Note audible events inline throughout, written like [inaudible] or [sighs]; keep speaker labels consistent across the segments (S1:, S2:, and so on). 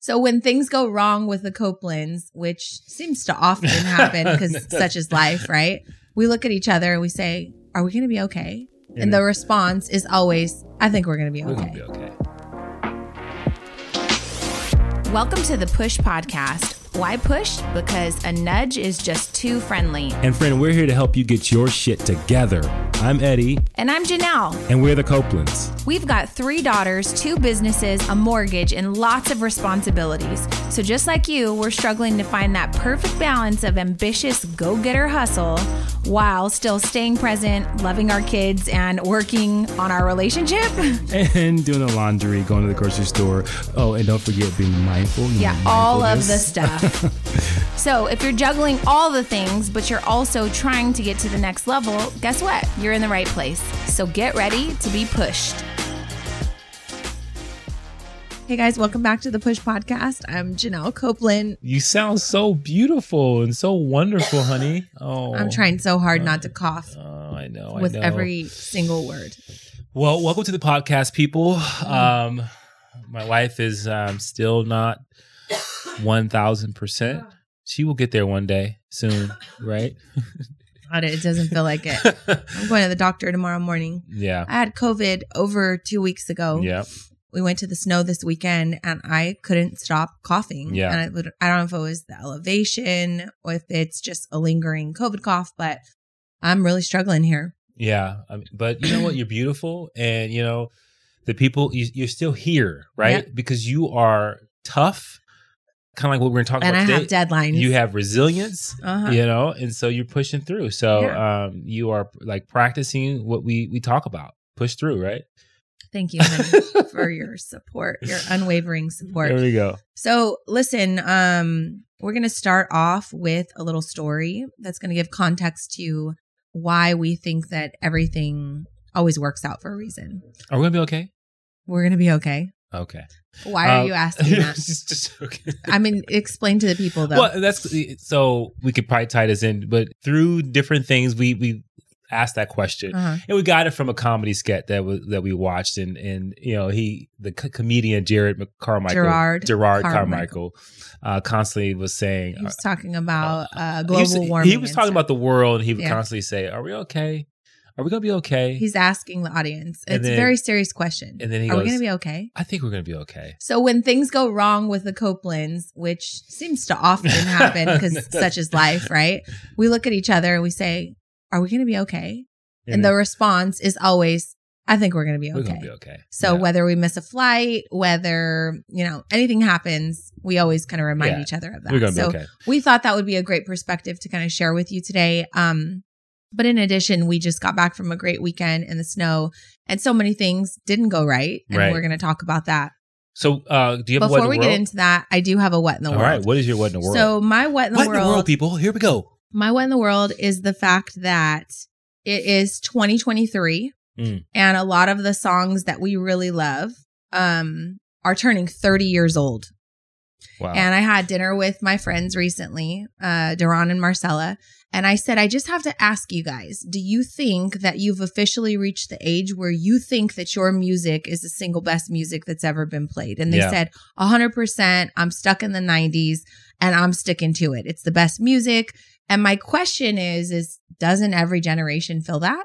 S1: So when things go wrong with the Copelands, which seems to often happen [laughs] because such is life, right? We look at each other and we say, "Are we going to be okay?" And the response is always, "I think we're going to be
S2: We're gonna be okay.
S3: Welcome to the Push Podcast. Why push? Because a nudge is just too friendly.
S2: And friend, we're here to help you get your shit together. I'm Eddie,
S3: And I'm Janelle.
S2: and we're the Copelands.
S3: We've got three daughters, two businesses, a mortgage, and lots of responsibilities. So, just like you, we're struggling to find that perfect balance of ambitious go getter hustle while still staying present, loving our kids, and working on our relationship. [laughs]
S2: And doing the laundry, going to the grocery store. Oh, and don't forget being mindful.
S3: Yeah, all of the [laughs] stuff. so, if you're juggling all the things, but you're also trying to get to the next level, guess what? You're in the right place. So, get ready to be pushed.
S1: Hey guys, welcome back to the Push Podcast. I'm Janelle Copeland.
S2: You sound so beautiful and so wonderful, honey. Oh,
S1: I'm trying so hard not to cough
S2: Oh, I know. I
S1: with
S2: know.
S1: every single word.
S2: Well, welcome to the podcast, people. Um, my wife is um, still not one thousand percent. She will get there one day soon, right? [laughs]
S1: God, It doesn't feel like it. I'm [laughs] going to the doctor tomorrow morning.
S2: yeah,
S1: I had COVID over two weeks ago.
S2: yeah.
S1: we went to the snow this weekend and I couldn't stop coughing.
S2: Yeah.
S1: And I, would- I don't know if it was the elevation or if it's just a lingering COVID cough, but I'm really struggling here.
S2: Yeah, I mean, but you know what? You're beautiful, and you know the people. You, you're still here, right?
S1: Yeah.
S2: Because you are tough, kind of like what we're talking
S1: And I
S2: about
S1: have deadlines.
S2: You have resilience,
S1: uh-huh.
S2: you know, and so you're pushing through. So
S1: Yeah.
S2: um, you are like practicing what we we talk about. Push through, right?
S1: Thank you honey, [laughs] for your support, your unwavering support.
S2: There we go.
S1: So listen, um, we're gonna start off with a little story that's gonna give context to why we think that everything always works out for a reason.
S2: Are we gonna be okay?
S1: We're gonna be okay.
S2: Okay.
S1: Why are
S2: Um,
S1: you [laughs] asking that?
S2: just, just okay.
S1: I mean, explain to the people though.
S2: Well, that's so we could probably tie this in, but through different things, we we asked that question.
S1: Uh-huh.
S2: And we got it from a comedy sketch that was that we watched, and and you know he the co- comedian Jared Carmichael
S1: Gerard
S2: Gerard
S1: Carmichael.
S2: Carmichael, uh, constantly was saying
S1: He was talking about uh,
S2: he
S1: global
S2: was,
S1: warming.
S2: He was talking
S1: stuff.
S2: about the world, and he would
S1: Yeah.
S2: constantly say, "Are we okay? Are we gonna be okay?"
S1: He's asking the audience.
S2: And
S1: It's a very serious question.
S2: and then he
S1: Are we going to be okay?
S2: "I think we're gonna be okay."
S1: So when things go wrong with the Copelands, which seems to often [laughs] happen because such is life, right? We look at each other and we say, "Are we going to be okay?" And the response is always, "I think we're going to be
S2: we're
S1: okay."
S2: gonna be okay.
S1: So
S2: Yeah.
S1: whether we miss a flight, whether you know anything happens, we always kind of remind
S2: Yeah.
S1: each other of that.
S2: we're gonna
S1: so
S2: be okay.
S1: we thought that would be a great perspective to kind of share with you today. Um, but in addition, we just got back from a great weekend in the snow, and so many things didn't go right, and
S2: Right.
S1: we're going to talk about that.
S2: So, uh, do you have a
S1: Before we
S2: in the
S1: get into that, I do have a what in the
S2: All
S1: world.
S2: All right, what is your what in the world?
S1: So my what in the
S2: what
S1: world,
S2: in the world, people? Here we go.
S1: my what in the world is the fact that it is 2023,
S2: Mm.
S1: and a lot of the songs that we really love um, are turning 30 years old.
S2: Wow.
S1: And I had dinner with my friends recently, uh, Duran and Marcella. And I said, I just have to ask you guys, do you think that you've officially reached the age where you think that your music is the single best music that's ever been played? And they
S2: Yeah.
S1: said, 100%. I'm stuck in the 90s and I'm sticking to it. It's the best music. And my question is, is doesn't every generation feel that?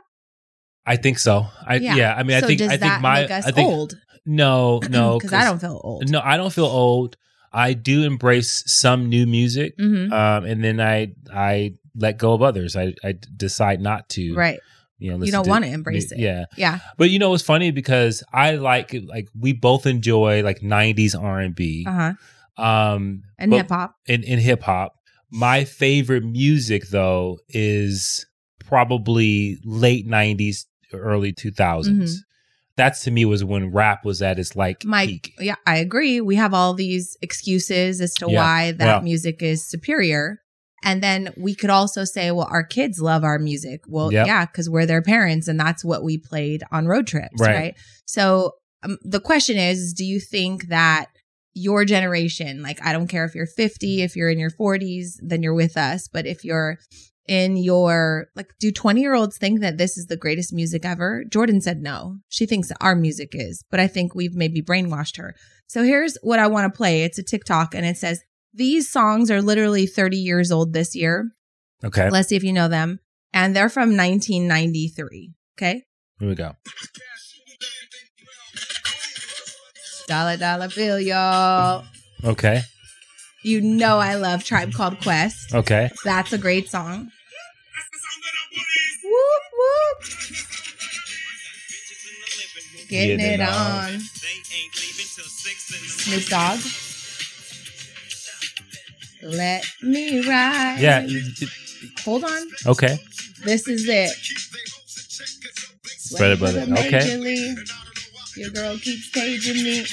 S2: I think so. I yeah. I mean,
S1: so
S2: I think I think my I think
S1: old?
S2: no, no, [clears throat]
S1: Because I don't feel old.
S2: No, I don't feel old. I do embrace some new music,
S1: hmm
S2: um, and then I I let go of others. I I decide not to.
S1: Right.
S2: You know,
S1: You don't
S2: to
S1: want to embrace it.
S2: Yeah,
S1: Yeah.
S2: but you know, it's funny because I like like we both enjoy like '90s R and B,
S1: Uh huh.
S2: um,
S1: And hip hop.
S2: in in hip hop. My favorite music though is probably late '90s, early 2000s.
S1: Mhm.
S2: That's to me was when rap was at its like
S1: My
S2: peak.
S1: yeah, I agree. We have all these excuses as to
S2: Yeah,
S1: why that
S2: yeah.
S1: music is superior. And then we could also say, well, our kids love our music. Well,
S2: Yep.
S1: yeah, because we're their parents and that's what we played on road trips,
S2: Right.
S1: right? So um, the question is, do you think that your generation, like, I don't care if you're 50, if you're in your 40s, then you're with us. But if you're in your like do 20 year olds think that this is the greatest music ever jordan said no she thinks our music is but i think we've maybe brainwashed her So here's what I want to play. It's a TikTok and it says, These songs are literally 30 years old this year.
S2: Okay.
S1: Let's see if you know them. And they're from 1993. Okay.
S2: Here we go.
S1: Dollar Dollar Bill, y'all.
S2: Okay.
S1: You know I love Tribe Called Quest.
S2: Okay.
S1: That's a great song. Whoop. Getting
S2: Getting
S1: it
S2: it
S1: on. Snoop Dogg. Let me ride.
S2: Yeah.
S1: Hold on.
S2: Okay.
S1: This is it.
S2: Spread it, brother.
S1: the
S2: Okay.
S1: League. Your girl keeps paging me.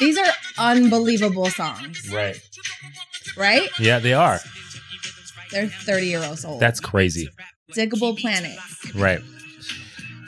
S1: These are unbelievable songs,
S2: Right.
S1: right?
S2: Yeah, they are.
S1: They're 30 year olds old.
S2: That's crazy.
S1: Digable Planet.
S2: Right.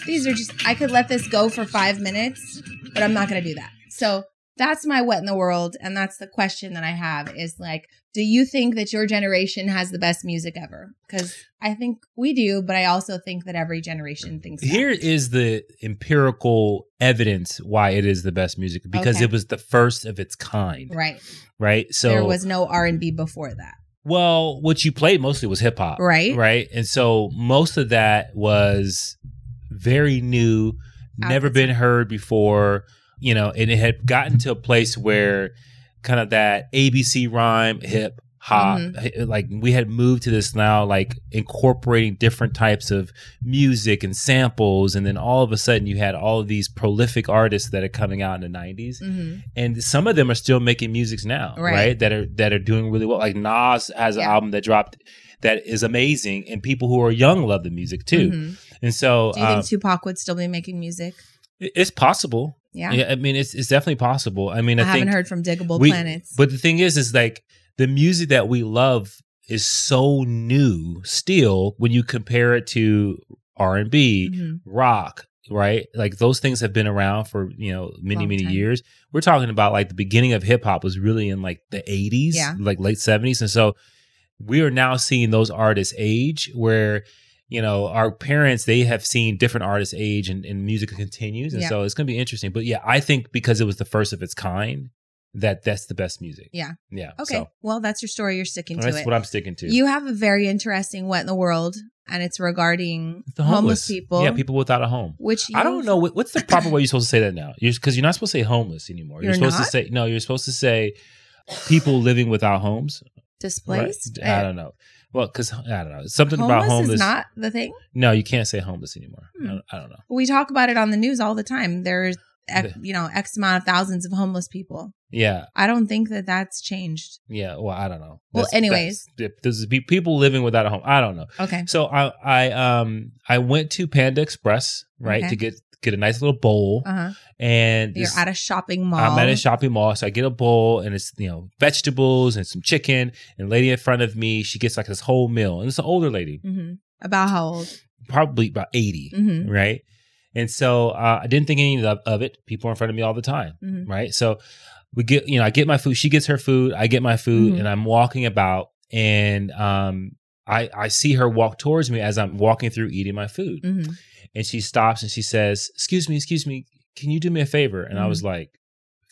S1: These are just, I could let this go for five minutes, but I'm not going to do that. So that's my what in the world. And that's the question that I have is like, do you think that your generation has the best music ever? Because I think we do, but I also think that every generation thinks that.
S2: Here is the empirical evidence why it is the best music because
S1: Okay.
S2: it was the first of its kind.
S1: Right.
S2: Right. So
S1: there was no R&B before that.
S2: Well, what you played mostly was hip hop.
S1: Right.
S2: Right. And so most of that was very new, never been heard before, you know, and it had gotten to a place where kind of that ABC rhyme, hip hop,
S1: Mm-hmm.
S2: like we had moved to this now, like incorporating different types of music and samples. And then all of a sudden you had all of these prolific artists that are coming out in the 90s
S1: hmm
S2: and some of them are still making musics now,
S1: Right.
S2: right? That are that are doing really well. Like Nas has an album that dropped that is amazing, and people who are young love the music too.
S1: Mhm.
S2: And so
S1: Do you
S2: um,
S1: think Tupac would still be making music?
S2: it's possible.
S1: Yeah.
S2: Yeah, I mean it's it's definitely possible. I mean,
S1: I,
S2: I,
S1: haven't heard from Digable
S2: we-
S1: Planets.
S2: But the thing is, is like the music that we love is so new still when you compare it to R and B,
S1: Mhm.
S2: rock, right? Like those things have been around for you know many
S1: Long
S2: many
S1: time.
S2: years. We're talking about like the beginning of hip hop was really in like the eighties,
S1: Yeah.
S2: like late seventies, and so we are now seeing those artists age where. You know, our parents, they have seen different artists age and, and music continues. And
S1: Yeah.
S2: so it's going to be interesting. But yeah, I think because it was the first of its kind, that that's the best music.
S1: Yeah.
S2: Yeah.
S1: Okay.
S2: So
S1: well, that's your story. You're sticking to
S2: that's
S1: it.
S2: what I'm sticking to.
S1: You have a very interesting what in the world, and it's regarding
S2: the
S1: homeless. people.
S2: Yeah, people without a home.
S1: Which
S2: I don't know what, what's the proper way you're supposed to say that now. Because you're, not supposed to say homeless anymore. You're,
S1: You're
S2: supposed
S1: not?
S2: to say no. You're supposed to say people living without homes.
S1: displaced.
S2: Right? I don't know. Well, because I don't know something
S1: homeless
S2: about homeless.
S1: is not the thing.
S2: no, you can't say homeless anymore.
S1: Hmm.
S2: I, don't, I don't know.
S1: We talk about it on the news all the time. There's, you know, X amount of thousands of homeless people.
S2: Yeah,
S1: I don't think that that's changed.
S2: yeah. Well, I don't know.
S1: Well, anyways.
S2: that's- there's people living without a home. I don't know.
S1: Okay.
S2: So I, I, um, I went to Panda Express right
S1: Okay.
S2: to get get a nice little bowl,
S1: Uh huh.
S2: and
S1: You're at a shopping mall.
S2: I'm at a shopping mall, so I get a bowl and it's you know vegetables and some chicken. And lady in front of me, she gets like this whole meal, and it's an older lady,
S1: hmm About how old?
S2: probably about 80
S1: hmm
S2: right? And so uh, I didn't think any of, it. People are in front of me all the time,
S1: Mhm.
S2: right? So we get, you know, I get my food. She gets her food. I get my food,
S1: Mhm.
S2: and I'm walking about, and um, I I see her walk towards me as I'm walking through eating my food,
S1: hmm
S2: and she stops and she says, "Excuse me, excuse me, can you do me a favor?" And I was like,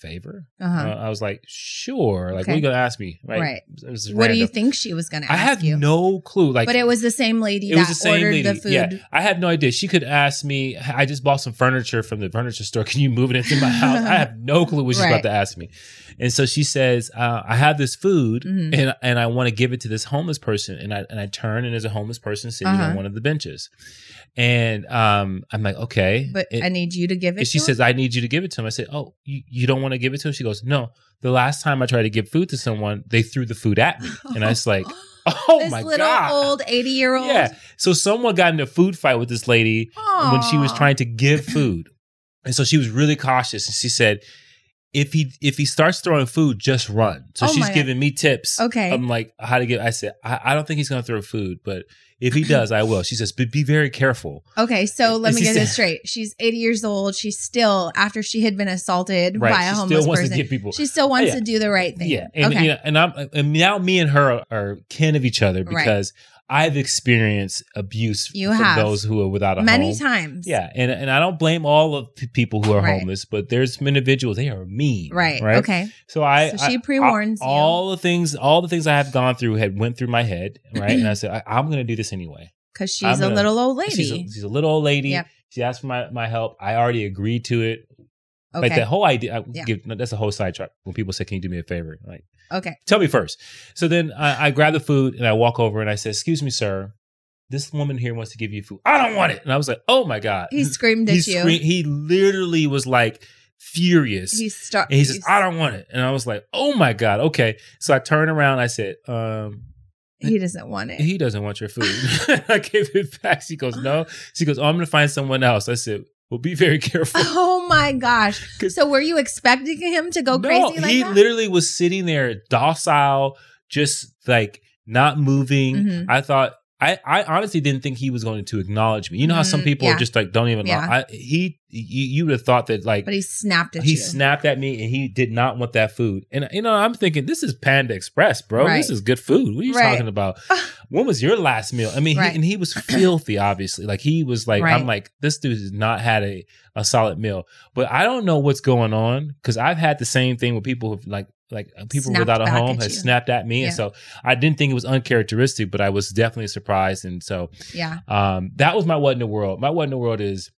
S2: "Favor?"
S1: Uh huh.
S2: Uh, I was like, "Sure." Like, what are you gonna ask me? Right?
S1: Right.
S2: It
S1: What do you think she was going to ask?
S2: I have
S1: you?
S2: no clue. Like,
S1: but it was the same lady
S2: it
S1: that
S2: was the same lady.
S1: the food.
S2: Yeah, I have no idea. She could ask me. I just bought some furniture from the furniture store. [laughs] Can you move it into my house? I have no clue what she's
S1: Right.
S2: about to ask me. And so she says, uh, "I have this food,
S1: Mhm.
S2: and and I want to give it to this homeless person." And I and I turn, and there's a homeless person sitting
S1: Uh-huh.
S2: on one of the benches. And um, I'm like, okay,
S1: But
S2: And-
S1: I need you to give it.
S2: and she
S1: to him?
S2: says, I need you to give it to him. I said, Oh, you, you don't want to give it to him? She goes, No. The last time I tried to give food to someone, they threw the food at me. And I was like, [laughs] [laughs] Oh
S1: this
S2: my
S1: little
S2: God.
S1: old 80 year old.
S2: Yeah. So someone got in a food fight with this lady when she was trying to give food. And so she was really cautious and she said, if he if he starts throwing food, just run. So
S1: Oh
S2: she's
S1: my God.
S2: giving me tips.
S1: Okay.
S2: I'm like, how to get I said, I, I don't think he's gonna throw food, but if he does, I will. She says, but be very careful.
S1: Okay, so let
S2: And
S1: me get this straight. She's 80 years old. She's still, after she had been assaulted
S2: Right.
S1: by a
S2: she
S1: homeless
S2: still wants
S1: person,
S2: to get people.
S1: she still wants oh,
S2: Yeah.
S1: to do the right thing.
S2: Yeah, and
S1: okay.
S2: you know, and I'm and now me and her are, kin of each other
S1: Right.
S2: I've experienced abuse
S1: You
S2: from
S1: have.
S2: those who are without a home.
S1: Many
S2: home.
S1: times.
S2: Yeah, and and I don't blame all of p- people who are
S1: Right.
S2: homeless, but there's some individuals they are mean.
S1: Right.
S2: Right.
S1: Okay.
S2: So I
S1: So she pre-warns you.
S2: all the things all the things I have gone through had went through my head, right? and I [laughs] said I, I'm going to do this anyway.
S1: Because she's a little old lady.
S2: She's a, she's a little old lady.
S1: Yep.
S2: She asked for my, my help. I already agreed to it.
S1: okay.
S2: Like the whole idea, I
S1: Yeah.
S2: give, that's a whole sidetrack. When people say, "Can you do me a favor?" Like,
S1: okay.
S2: tell me first. So then I, I grab the food and I walk over and I say, "Excuse me, sir. This woman here wants to give you food. I don't want it." And I was like, "Oh my god!"
S1: He screamed at
S2: he
S1: you.
S2: he literally was like furious.
S1: He start.
S2: and he says, "I don't want it," and I was like, "Oh my god, okay." So I turned around. I said, um,
S1: He doesn't want it.
S2: "He doesn't want your food." [laughs] I gave it back. She goes, "No." She goes, "Oh, I'm going to find someone else." I said, "Well, be very [laughs] careful."
S1: Oh my gosh. [laughs] So were you expecting him to go
S2: no,
S1: crazy like
S2: he
S1: that?
S2: literally was sitting there docile, just like not moving.
S1: Mhm.
S2: I thought. I, I honestly didn't think he was going to acknowledge me. You know how some
S1: Mhm,
S2: people
S1: yeah.
S2: are just like don't even.
S1: Yeah.
S2: I, he, you, you would have thought that like
S1: but he snapped at you.
S2: he
S1: you.
S2: snapped at me and he did not want that food. And you know, I'm thinking this is Panda Express, bro.
S1: Right.
S2: This is good food. What are you
S1: Right.
S2: talking about? [laughs] when was your last meal? I mean,
S1: Right.
S2: he, and he was [clears throat] filthy, obviously. Like he was like. I'm like, this dude has not had a a solid meal. But I don't know what's going on because I've had the same thing with people who've like like uh, people
S1: Snapped
S2: without a home has snapped at me,
S1: Yeah.
S2: and so I didn't think it was uncharacteristic, but I was definitely surprised, and so
S1: yeah.
S2: um that was my what in the world my what in the world is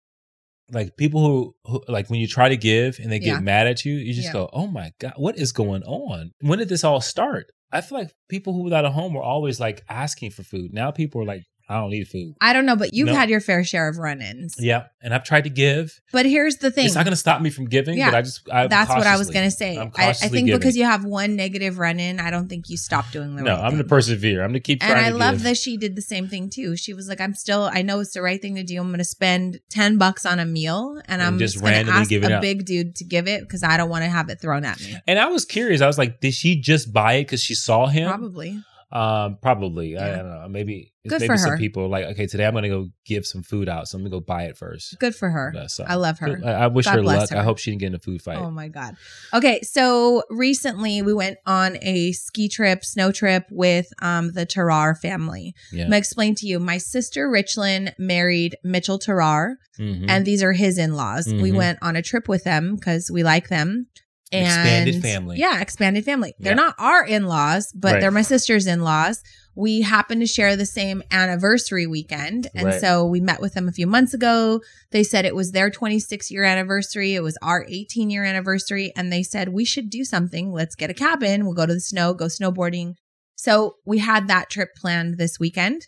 S2: like people who, who like when you try to give and they get
S1: Yeah.
S2: mad at you you just
S1: Yeah.
S2: go oh my god what is going on when did this all start i feel like people who without a home were always like asking for food now people are like i don't need food
S1: I don't know, but you've
S2: No.
S1: had your fair share of run-ins.
S2: yeah and i've tried to give
S1: But here's the thing.
S2: it's not going to stop me from giving
S1: Yeah.
S2: but i just I,
S1: That's what I was going to say. I, I think
S2: giving.
S1: because you have one negative run-in, I don't think you stop doing the
S2: no
S1: right
S2: i'm going to persevere i'm going to keep
S1: and I love
S2: give.
S1: that she did the same thing too. She was like, "I'm still. I know it's the right thing to do. I'm going to spend ten bucks on a meal, and,
S2: And
S1: I'm
S2: just
S1: just going to
S2: randomly
S1: ask
S2: give it
S1: a
S2: out."
S1: big dude to give it because I don't want to have it thrown at me.
S2: and i was curious i was like did she just buy it because she saw him
S1: Probably.
S2: Um, probably. I,
S1: Yeah.
S2: I don't know. Maybe
S1: Good
S2: maybe some people are like, okay, today I'm gonna go give some food out, so I'm gonna go buy it first.
S1: Good for her.
S2: Yeah, so-
S1: I love her.
S2: I, I wish
S1: God
S2: her luck.
S1: her.
S2: I hope she didn't get in a food fight.
S1: Oh my God. Okay. So recently we went on a ski trip, snow trip with um, the Terrar family.
S2: yeah.
S1: I'm to explain to you. My sister Richland married Mitchell Terrar,
S2: Mhm.
S1: and these are his in laws. We went on a trip with them because we like them. And
S2: Expanded family.
S1: Yeah, expanded family. They're
S2: Yeah.
S1: not our in laws, but
S2: Right.
S1: they're my sister's in laws. We happen to share the same anniversary weekend. And
S2: Right.
S1: so we met with them a few months ago. They said it was their 26 year anniversary. It was our 18 year anniversary. And they said, we should do something. Let's get a cabin. We'll go to the snow, go snowboarding. So we had that trip planned this weekend.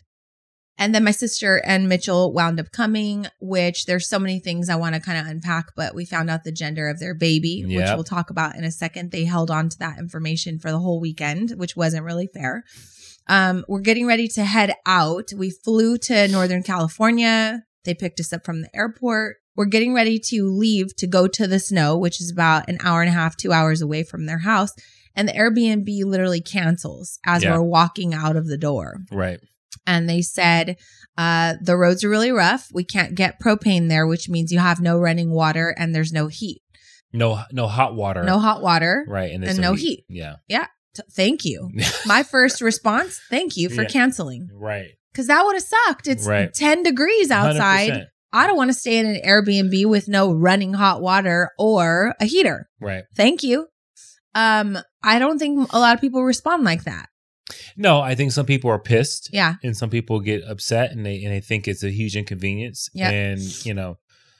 S1: And then my sister and Mitchell wound up coming, which there's so many things I want to kind of unpack, but we found out the gender of their baby, which we'll talk about in a second. They held on to that information for the whole weekend, which wasn't really fair. Um, we're getting ready to head out. We flew to Northern California. They picked us up from the airport. We're getting ready to leave to go to the snow, which is about an hour and a half, two hours away from their house. And the Airbnb literally cancels as
S2: Yeah.
S1: we're walking out of the door
S2: right.
S1: And they said uh, the roads are really rough. We can't get propane there, which means you have no running water and there's no heat,
S2: No, no hot water.
S1: no hot water.
S2: Right, and,
S1: and no heat.
S2: Yeah.
S1: T- thank you. [laughs] My first response, thank you for
S2: Yeah.
S1: canceling
S2: right.
S1: because that would have sucked. It's
S2: Right.
S1: 10 degrees outside.
S2: 100%.
S1: I don't want to stay in an Airbnb with no running hot water or a heater.
S2: Right.
S1: Thank you. Um, I don't think a lot of people respond like that.
S2: No, I think some people are pissed.
S1: Yeah.
S2: and some people get upset and they and they think it's a huge inconvenience.
S1: Yep.
S2: and you know,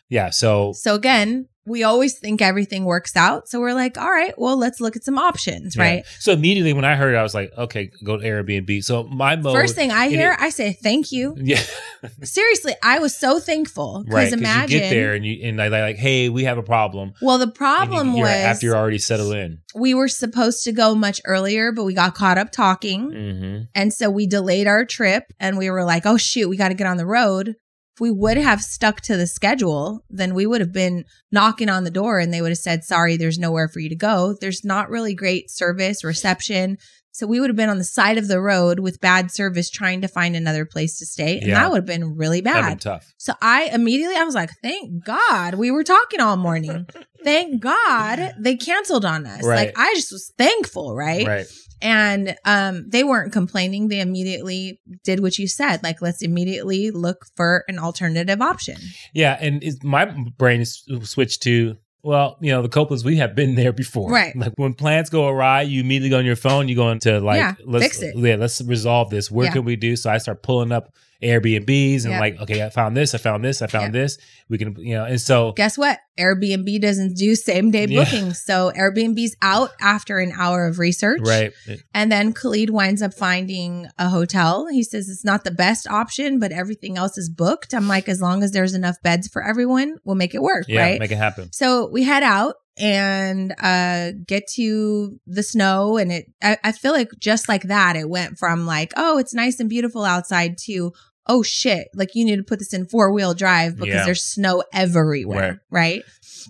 S2: yeah. So
S1: So again, we always think everything works out. So we're like, all right, well, let's look at some options,
S2: yeah.
S1: right?
S2: So immediately when I heard it, I was like, okay, go to Airbnb. So my mode
S1: First thing I hear,
S2: it-
S1: I say thank you.
S2: yeah, [laughs]
S1: Seriously, I was so thankful because
S2: right. Because
S1: imagine.
S2: you get there and you and they like, hey, we have a problem.
S1: well, the problem
S2: you're-
S1: was
S2: after you're already settled in.
S1: we were supposed to go much earlier, but we got caught up talking.
S2: Mm-hmm.
S1: And so we delayed our trip and we were like, oh, shoot, we got to get on the road. If we would have stuck to the schedule, then we would have been knocking on the door and they would have said, sorry, there's nowhere for you to go. There's not really great service, reception. So we would have been on the side of the road with bad service trying to find another place to stay. And
S2: Yeah.
S1: that would have been really
S2: That'd been
S1: bad.
S2: tough.
S1: So I immediately I was like, thank God we were talking all morning. [laughs] thank God they canceled on us.
S2: Right.
S1: Like I just was thankful, right?
S2: Right.
S1: And um they weren't complaining. They immediately did what you said. Like let's immediately look for an alternative option.
S2: Yeah, and it's, my brain is switched to well, you know, the Copelands we have been there before.
S1: Right.
S2: Like when plans go awry, you immediately go on your phone. You go into like,
S1: Yeah,
S2: let's
S1: fix it.
S2: yeah, let's resolve this. Where
S1: Yeah.
S2: can we do? So I start pulling up Airbnbs and
S1: Yeah.
S2: like, okay, I found this, I found this, I found
S1: Yeah.
S2: this. We can, you know, and so
S1: Guess what? Airbnb doesn't do same day
S2: Yeah.
S1: bookings. So Airbnb's out after an hour of research.
S2: right,
S1: And then Khalid winds up finding a hotel. He says it's not the best option, but everything else is booked. I'm like, as long as there's enough beds for everyone, we'll make it work,
S2: yeah,
S1: right?
S2: make it happen.
S1: so we head out and uh get to the snow and it I, I feel like just like that it went from like oh it's nice and beautiful outside to oh shit like you need to put this in four wheel drive because
S2: Yeah.
S1: there's snow everywhere right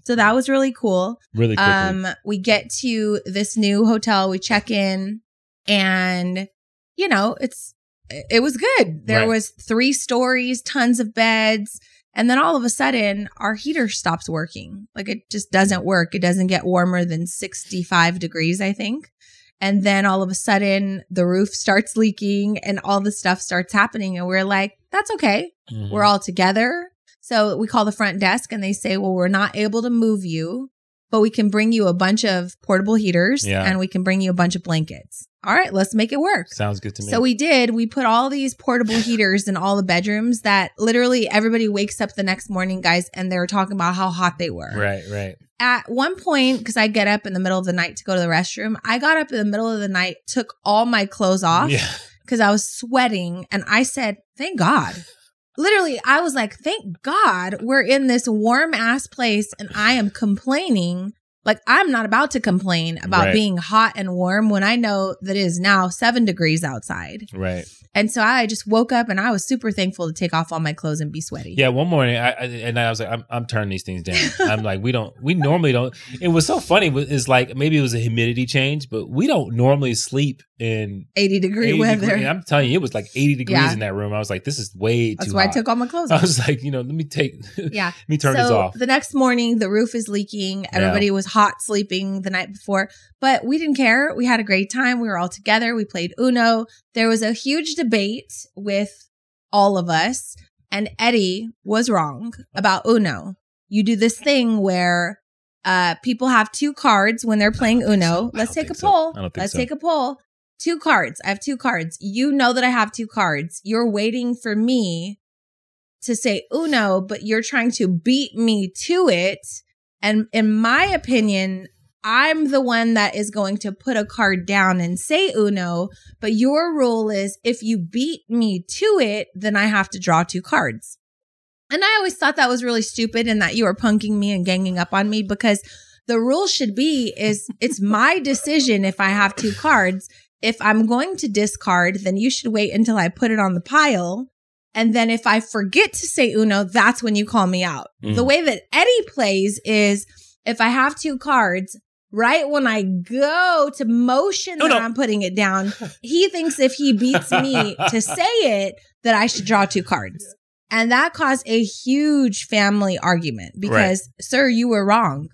S1: so that was really cool
S2: Really quickly.
S1: um, we get to this new hotel, we check in, and you know, it's it was good. There
S2: Right.
S1: was three stories, tons of beds, and then all of a sudden our heater stops working. Like it just doesn't work. It doesn't get warmer than 65 degrees, I think. And then all of a sudden the roof starts leaking and all the stuff starts happening and we're like, that's okay
S2: Mhm.
S1: we're all together. So we call the front desk and they say, well, we're not able to move you, but we can bring you a bunch of portable heaters
S2: Yeah.
S1: and we can bring you a bunch of blankets. All right, let's make it work.
S2: Sounds good to me.
S1: So we did. We put all these portable [laughs] heaters in all the bedrooms that literally everybody wakes up the next morning, guys, and they're talking about how hot they were.
S2: right, right.
S1: At one point, because I get up in the middle of the night to go to the restroom, I got up in the middle of the night, took all my clothes off
S2: Yeah. [laughs]
S1: because I was sweating and I said, thank God. Literally, I was like, thank God we're in this warm ass place and I am complaining. Like, I'm not about to complain about
S2: Right.
S1: being hot and warm when I know that it is now seven degrees outside.
S2: Right.
S1: And so I just woke up and I was super thankful to take off all my clothes and be sweaty.
S2: Yeah, one morning, I, I and I was like, I'm, I'm turning these things down. I'm like, we don't, we normally don't. It was so funny. was- Is like maybe it was a humidity change, but we don't normally sleep in
S1: 80 degree
S2: 80
S1: weather.
S2: degree- I'm telling you, it was like 80 degrees
S1: Yeah.
S2: in that room. I was like, this is way
S1: That's
S2: too
S1: why
S2: hot.
S1: I took all my clothes
S2: I was like, you know, let me take, [laughs]
S1: Yeah.
S2: let me turn
S1: so
S2: this off.
S1: The next morning, the roof is leaking. Everybody was hot sleeping the night before, but we didn't care. We had a great time. We were all together. We played Uno. There was a huge debate with all of us, and Eddie was wrong about Uno. You do this thing where uh, people have two cards when they're playing
S2: think so.
S1: Uno. Let's take a
S2: so.
S1: poll.
S2: I don't think
S1: Let's
S2: so.
S1: take a poll. Two cards. I have two cards. You know that I have two cards. You're waiting for me to say Uno, but you're trying to beat me to it. And in my opinion, I'm the one that is going to put a card down and say Uno, but your rule is if you beat me to it, then I have to draw two cards. And I always thought that was really stupid and that you were punking me and ganging up on me because the rule should be is it's my decision if I have two cards. If I'm going to discard, then you should wait until I put it on the pile. And then if I forget to say Uno, that's when you call me out.
S2: Mm.
S1: The way that Eddie plays is if I have two cards, right when I go to motion that
S2: Uno.
S1: I'm putting it down, [laughs] he thinks if he beats me to say it, that I should draw two cards. And that caused a huge family argument because, sir, you were wrong.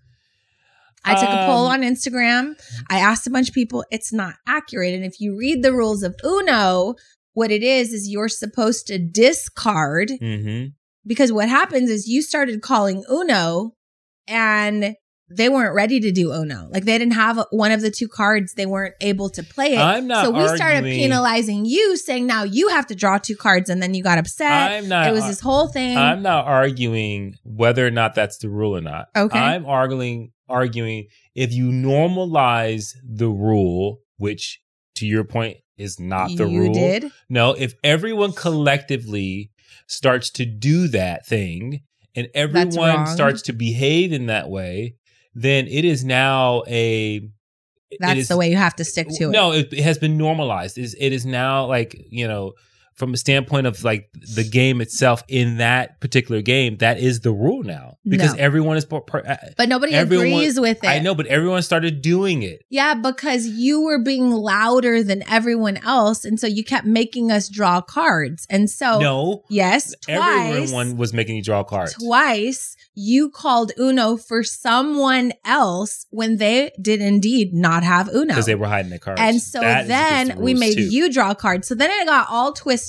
S1: I took a poll
S2: Um,
S1: on Instagram. I asked a bunch of people. It's not accurate. And if you read the rules of Uno, what it is, is you're supposed to discard
S2: mm-hmm.
S1: because what happens is you started calling Uno and they weren't ready to do Uno. Like they didn't have one of the two cards. They weren't able to play it.
S2: I'm not
S1: so we started penalizing you, saying now you have to draw two cards, and then you got upset.
S2: I'm not.
S1: it was this whole thing.
S2: I'm not arguing whether or not that's the rule or not.
S1: Okay.
S2: I'm arguing arguing if you normalize the rule, which to your point is not the
S1: you
S2: rule.
S1: did.
S2: No, if everyone collectively starts to do that thing and everyone starts to behave in that way, then it is now a
S1: That's
S2: is-
S1: the way you have to stick to it.
S2: no, it, it has been normalized. Is it is now like you know from a standpoint of like the game itself in that particular game, that is the rule now because
S1: No.
S2: everyone is. uh,
S1: But nobody
S2: Everyone-
S1: agrees with it.
S2: I know, but everyone started doing it.
S1: Yeah, because you were being louder than everyone else. And so you kept making us draw cards. And so,
S2: no,
S1: yes, twice,
S2: everyone was making you draw cards.
S1: twice you called Uno for someone else when they did indeed not have Uno.
S2: because they were hiding the cards.
S1: And so
S2: That
S1: then
S2: the
S1: we made
S2: too.
S1: you draw cards. So then it got all twisted.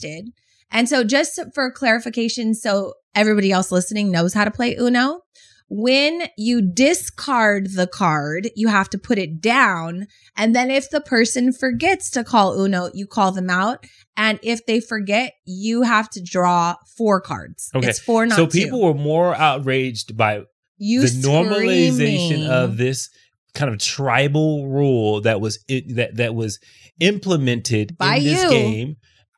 S1: And so just for clarification, so everybody else listening knows how to play Uno. When you discard the card, you have to put it down. And then if the person forgets to call Uno, you call them out. And if they forget, you have to draw four cards.
S2: Okay.
S1: It's four, not
S2: So
S1: two.
S2: people were more outraged by
S1: you
S2: the normalization of this kind of tribal rule that was it, that that was implemented
S1: By
S2: in this
S1: you.
S2: game.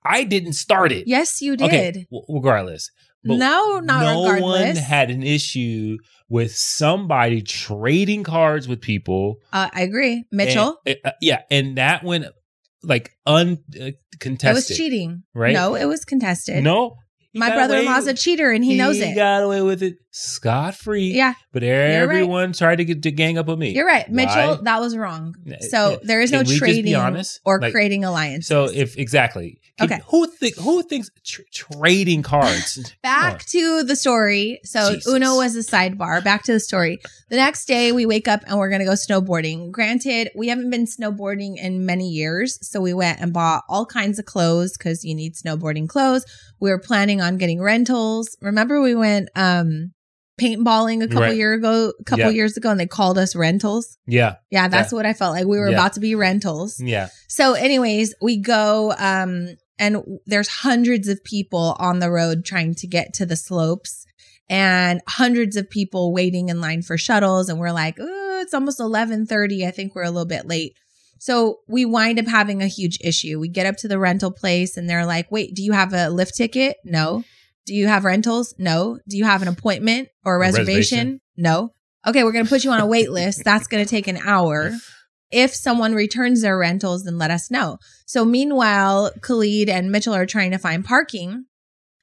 S2: I didn't start it.
S1: Yes, you did.
S2: Okay, regardless.
S1: No, not
S2: no one had an issue with somebody trading cards with people.
S1: uh, I agree. Mitchell,
S2: And- uh, yeah, and that went like uncontested.
S1: it was cheating.
S2: right?
S1: No, it was contested.
S2: No,
S1: My brother in
S2: away-
S1: law's a cheater and he, knows it.
S2: He got away with it scot free.
S1: yeah,
S2: but
S1: right.
S2: everyone tried to get to gang up with me.
S1: you're right. Mitchell,
S2: Why?
S1: that was wrong. So
S2: yeah.
S1: there is no
S2: Can be
S1: trading
S2: honest?
S1: or
S2: Like,
S1: creating alliances.
S2: So if exactly, Can-
S1: Okay.
S2: who think who thinks tr- trading cards? [laughs]
S1: Back to the story. So
S2: Jesus.
S1: Uno was a sidebar. Back to the story. The next day we wake up and we're going to go snowboarding. Granted, we haven't been snowboarding in many years. So we went and bought all kinds of clothes because you need snowboarding clothes. We were planning on getting rentals. Remember we went um paintballing a couple
S2: Right.
S1: year ago, a couple
S2: Yeah.
S1: years ago and they called us rentals.
S2: yeah,
S1: Yeah, that's what I felt like. We were
S2: Yeah.
S1: about to be rentals.
S2: yeah,
S1: So, anyways, we go, um, and there's hundreds of people on the road trying to get to the slopes, and hundreds of people waiting in line for shuttles. And we're like, oh, it's almost eleven thirty. I think we're a little bit late. So we wind up having a huge issue. We get up to the rental place, and they're like, "Wait, do you have a lift ticket? No. Do you have rentals? No. Do you have an appointment or a reservation?
S2: reservation?
S1: No. Okay, we're gonna put you on a wait list. That's gonna take an hour." if someone returns their rentals, then let us know. So meanwhile, Khalid and Mitchell are trying to find parking,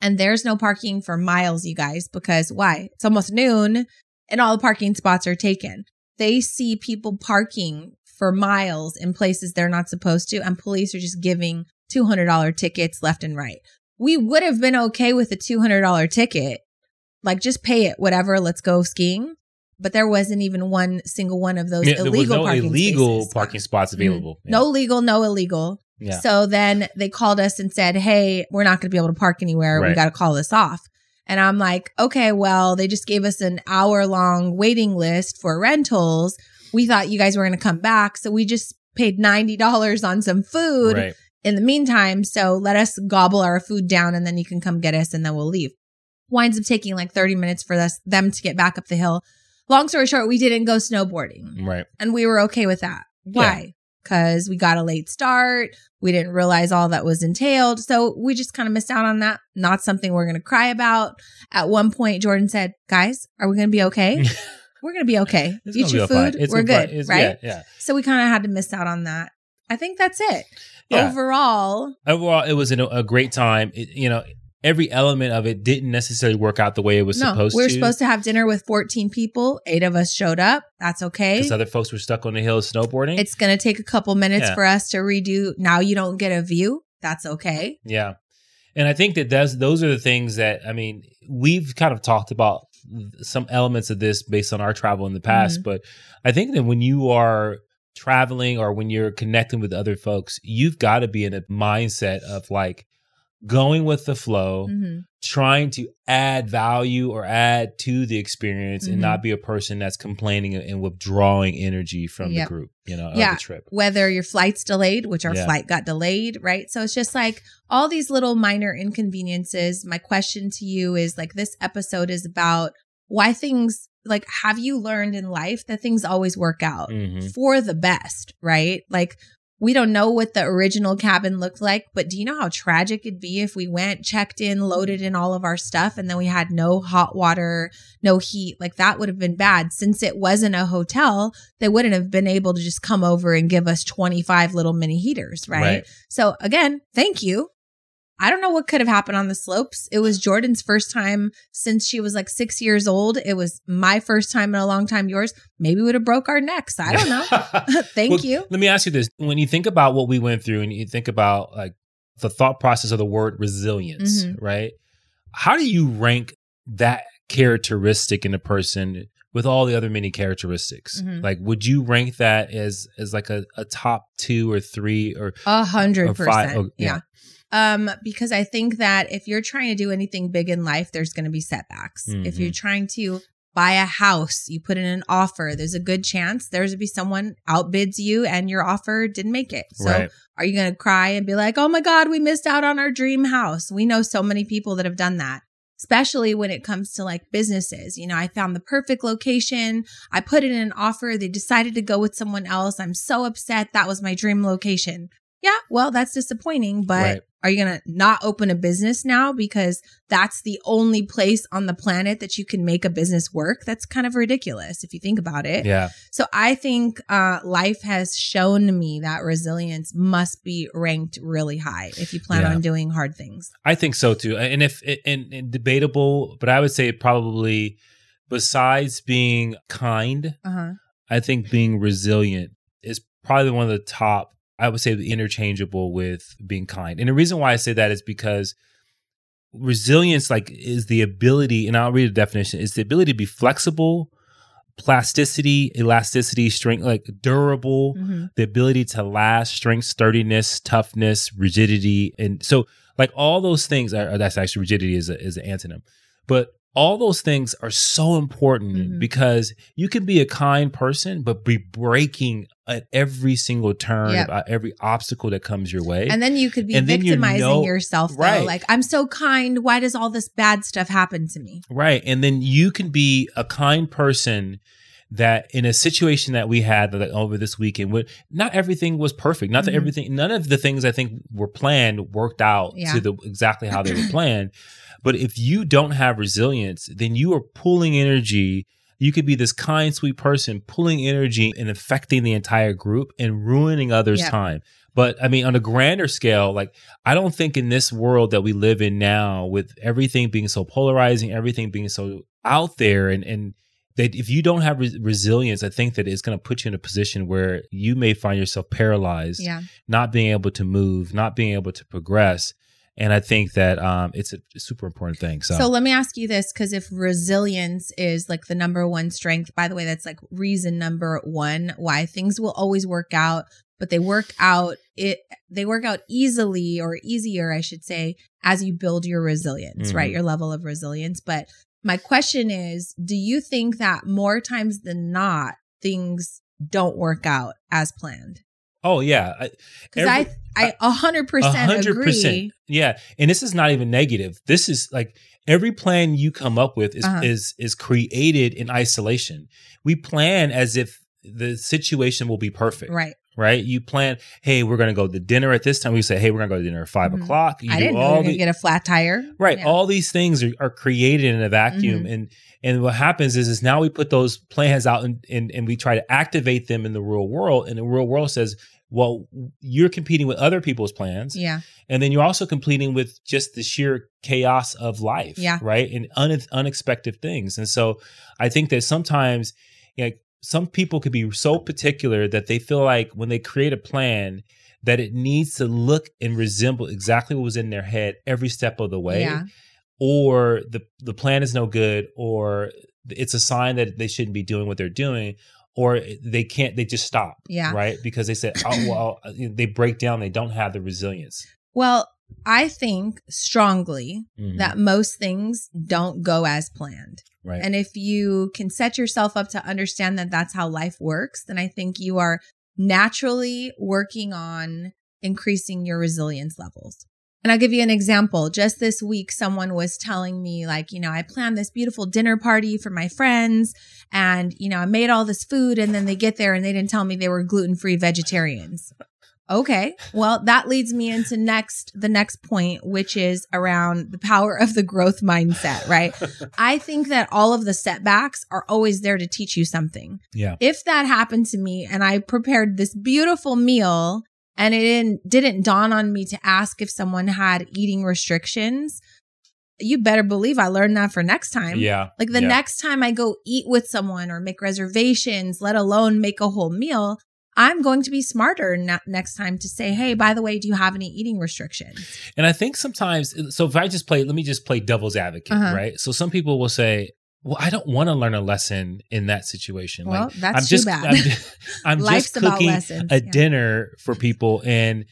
S1: and there's no parking for miles, you guys, because why? It's almost noon and all the parking spots are taken. They see people parking for miles in places they're not supposed to, and police are just giving $200 tickets left and right. We would have been okay with a $200 ticket. Like, just pay it, whatever, let's go skiing. But there wasn't even one single one of those
S2: Yeah, there was
S1: illegal
S2: no
S1: parking
S2: illegal
S1: spaces.
S2: parking mm-hmm. spots available. Yeah.
S1: No legal, no illegal.
S2: yeah,
S1: So then they called us and said, Hey, we're not going to be able to park anywhere. We got to call this off. And I'm like, okay, well, they just gave us an hour long waiting list for rentals. We thought you guys were going to come back. So we just paid $90 on some food
S2: right.
S1: In the meantime. So let us gobble our food down and then you can come get us and then we'll leave. Winds up taking like 30 minutes for us, them to get back up the hill. Long story short, we didn't go snowboarding
S2: Right.
S1: and we were okay with that. Why? Because we got a late start. We didn't realize all that was entailed. So we just kind of missed out on that. Not something we're going to cry about. At one point, Jordan said, Guys, are we going to be okay? [laughs] we're going to be okay.
S2: It's
S1: Eat your food.
S2: It's
S1: we're good.
S2: be fine. It's-
S1: right?
S2: Yeah. Yeah.
S1: So we kind of had to miss out on that. I think that's it.
S2: yeah.
S1: Overall,
S2: Overall, it was an, a great time. It, you know, every element of it didn't necessarily work out the way it was
S1: no,
S2: supposed
S1: we were
S2: to.
S1: supposed to have dinner with 14 people. Eight of us showed up. That's okay.
S2: because other folks were stuck on the hill snowboarding.
S1: It's going to take a couple minutes
S2: Yeah.
S1: for us to redo. Now you don't get a view. That's okay.
S2: Yeah. And I think that that's, those are the things that, I mean, we've kind of talked about some elements of this based on our travel in the past.
S1: Mm-hmm.
S2: But I think that when you are traveling or when you're connecting with other folks, you've got to be in a mindset of like going with the flow,
S1: hmm
S2: trying to add value or add to the experience
S1: Mhm.
S2: and not be a person that's complaining and withdrawing energy from
S1: Yep.
S2: the group, you know,
S1: Yeah.
S2: of the trip.
S1: whether your flight's delayed, which our
S2: Yeah.
S1: flight got delayed, right? So it's just like all these little minor inconveniences. My question to you is like this episode is about why things like have you learned in life that things always work out
S2: Mhm.
S1: for the best, right? Like we don't know what the original cabin looked like, but do you know how tragic it'd be if we went, checked in, loaded in all of our stuff, and then we had no hot water, no heat? Like that would have been bad. Since it wasn't a hotel, they wouldn't have been able to just come over and give us 25 little mini heaters, right?
S2: Right.
S1: So again, thank you. I don't know what could have happened on the slopes. It was Jordan's first time since she was like six years old. It was my first time in a long time. Yours maybe would have broke our necks. I don't know. [laughs] [laughs] Thank
S2: Well,
S1: you.
S2: Let me ask you this: When you think about what we went through, and you think about like the thought process of the word resilience,
S1: Mhm.
S2: right? How do you rank that characteristic in a person with all the other many characteristics?
S1: Mhm.
S2: Like, would you rank that as as like a, a top two or three or
S1: A hundred percent.
S2: oh, yeah.
S1: yeah. Um, because I think that if you're trying to do anything big in life, there's going to be setbacks. If
S2: Mm-hmm.
S1: you're trying to buy a house, you put in an offer, there's a good chance there's to be someone outbids you and your offer didn't make it. So
S2: right?
S1: are you going to cry and be like, oh my God, we missed out on our dream house? We know so many people that have done that, especially when it comes to like businesses. You know, I found the perfect location. I put in an offer. They decided to go with someone else. I'm so upset. That was my dream location. Yeah, well, that's disappointing, but
S2: Right.
S1: are you going to not open a business now because that's the only place on the planet that you can make a business work? That's kind of ridiculous if you think about it.
S2: Yeah,
S1: So I think uh, life has shown me that resilience must be ranked really high if you plan
S2: Yeah.
S1: on doing hard things.
S2: I think so too. And if and, and debatable, but I would say probably besides being kind,
S1: Uh huh.
S2: I think being resilient is probably one of the top, I would say, interchangeable with being kind. And the reason why I say that is because resilience, like, is the ability, and I'll read the definition, is the ability to be flexible, plasticity, elasticity, strength, like durable,
S1: hmm
S2: the ability to last, strength, sturdiness, toughness, rigidity, and so like all those things are that's actually rigidity is a, is an antonym, but all those things are so important
S1: Mhm.
S2: because you can be a kind person but be breaking at every single turn,
S1: Yep.
S2: at every obstacle that comes your way.
S1: And then you could be
S2: And then you
S1: victimizing
S2: know-
S1: yourself, though.
S2: Right.
S1: Like, I'm so kind. Why does all this bad stuff happen to me?
S2: Right. And then you can be a kind person that in a situation that we had over this weekend, where not everything was perfect. Not that
S1: Mhm.
S2: everything, none of the things I think were planned worked out
S1: Yeah.
S2: to the exactly how they were [clears throat] planned. But if you don't have resilience, then you are pulling energy. You could be this kind, sweet person pulling energy and affecting the entire group and ruining others'
S1: Yep.
S2: time. But I mean, on a grander scale, like I don't think in this world that we live in now, with everything being so polarizing, everything being so out there, and and that if you don't have re- resilience, I think that it's going to put you in a position where you may find yourself paralyzed,
S1: Yeah.
S2: not being able to move, not being able to progress. And I think that um, it's a super important thing. So,
S1: So let me ask you this because if resilience is like the number one strength, by the way, that's like reason number one why things will always work out, but they work out it they work out easily or easier, I should say, as you build your resilience, right?
S2: Mhm.
S1: Your level of resilience. But my question is, do you think that more times than not things don't work out as planned?
S2: Oh yeah,
S1: Because I I a hundred percent agree.
S2: Yeah. And this is not even negative. This is like every plan you come up with is
S1: Uh-huh.
S2: is is created in isolation. We plan as if the situation will be perfect.
S1: Right.
S2: Right. You plan, hey, we're gonna go to dinner at this time. We say, hey, we're gonna go to dinner at 5
S1: Mhm.
S2: o'clock. You
S1: I didn't know
S2: all
S1: gonna
S2: the
S1: get a flat tire.
S2: right.
S1: Yeah.
S2: All these things are, are created in a vacuum.
S1: Mhm.
S2: And and what happens is is now we put those plans out and, and and we try to activate them in the real world. And the real world says, well, you're competing with other people's plans
S1: Yeah.
S2: and then you're also competing with just the sheer chaos of life
S1: Yeah.
S2: right and un- unexpected things and so i think that sometimes you know, some people could be so particular that they feel like when they create a plan that it needs to look and resemble exactly what was in their head every step of the way
S1: Yeah.
S2: or the the plan is no good or it's a sign that they shouldn't be doing what they're doing or they can't they just stop
S1: Yeah.
S2: right because they said oh well [clears throat] they break down they don't have the resilience
S1: Well, I think strongly
S2: Mhm.
S1: that most things don't go as planned.
S2: right
S1: And if you can set yourself up to understand that that's how life works, then I think you are naturally working on increasing your resilience levels. And I'll give you an example. Just this week, someone was telling me, like, you know, I planned this beautiful dinner party for my friends and, you know, I made all this food and then they get there and they didn't tell me they were gluten free vegetarians. Okay. Well, that leads me into next, the next point, which is around the power of the growth mindset, right? [laughs] I think that all of the setbacks are always there to teach you something.
S2: yeah
S1: If that happened to me and I prepared this beautiful meal and it didn't, didn't dawn on me to ask if someone had eating restrictions, you better believe I learned that for next time.
S2: Yeah.
S1: Like the
S2: yeah.
S1: next time I go eat with someone or make reservations, let alone make a whole meal, I'm going to be smarter n- next time to say, hey, by the way, do you have any eating restrictions?
S2: And I think sometimes, so if I just play, let me just play devil's advocate,
S1: Uh-huh.
S2: right? So some people will say, well, I don't want to learn a lesson in that situation.
S1: Well,
S2: like,
S1: that's
S2: I'm
S1: too
S2: just,
S1: bad.
S2: I'm, [laughs] I'm just cooking a
S1: yeah.
S2: dinner for people, and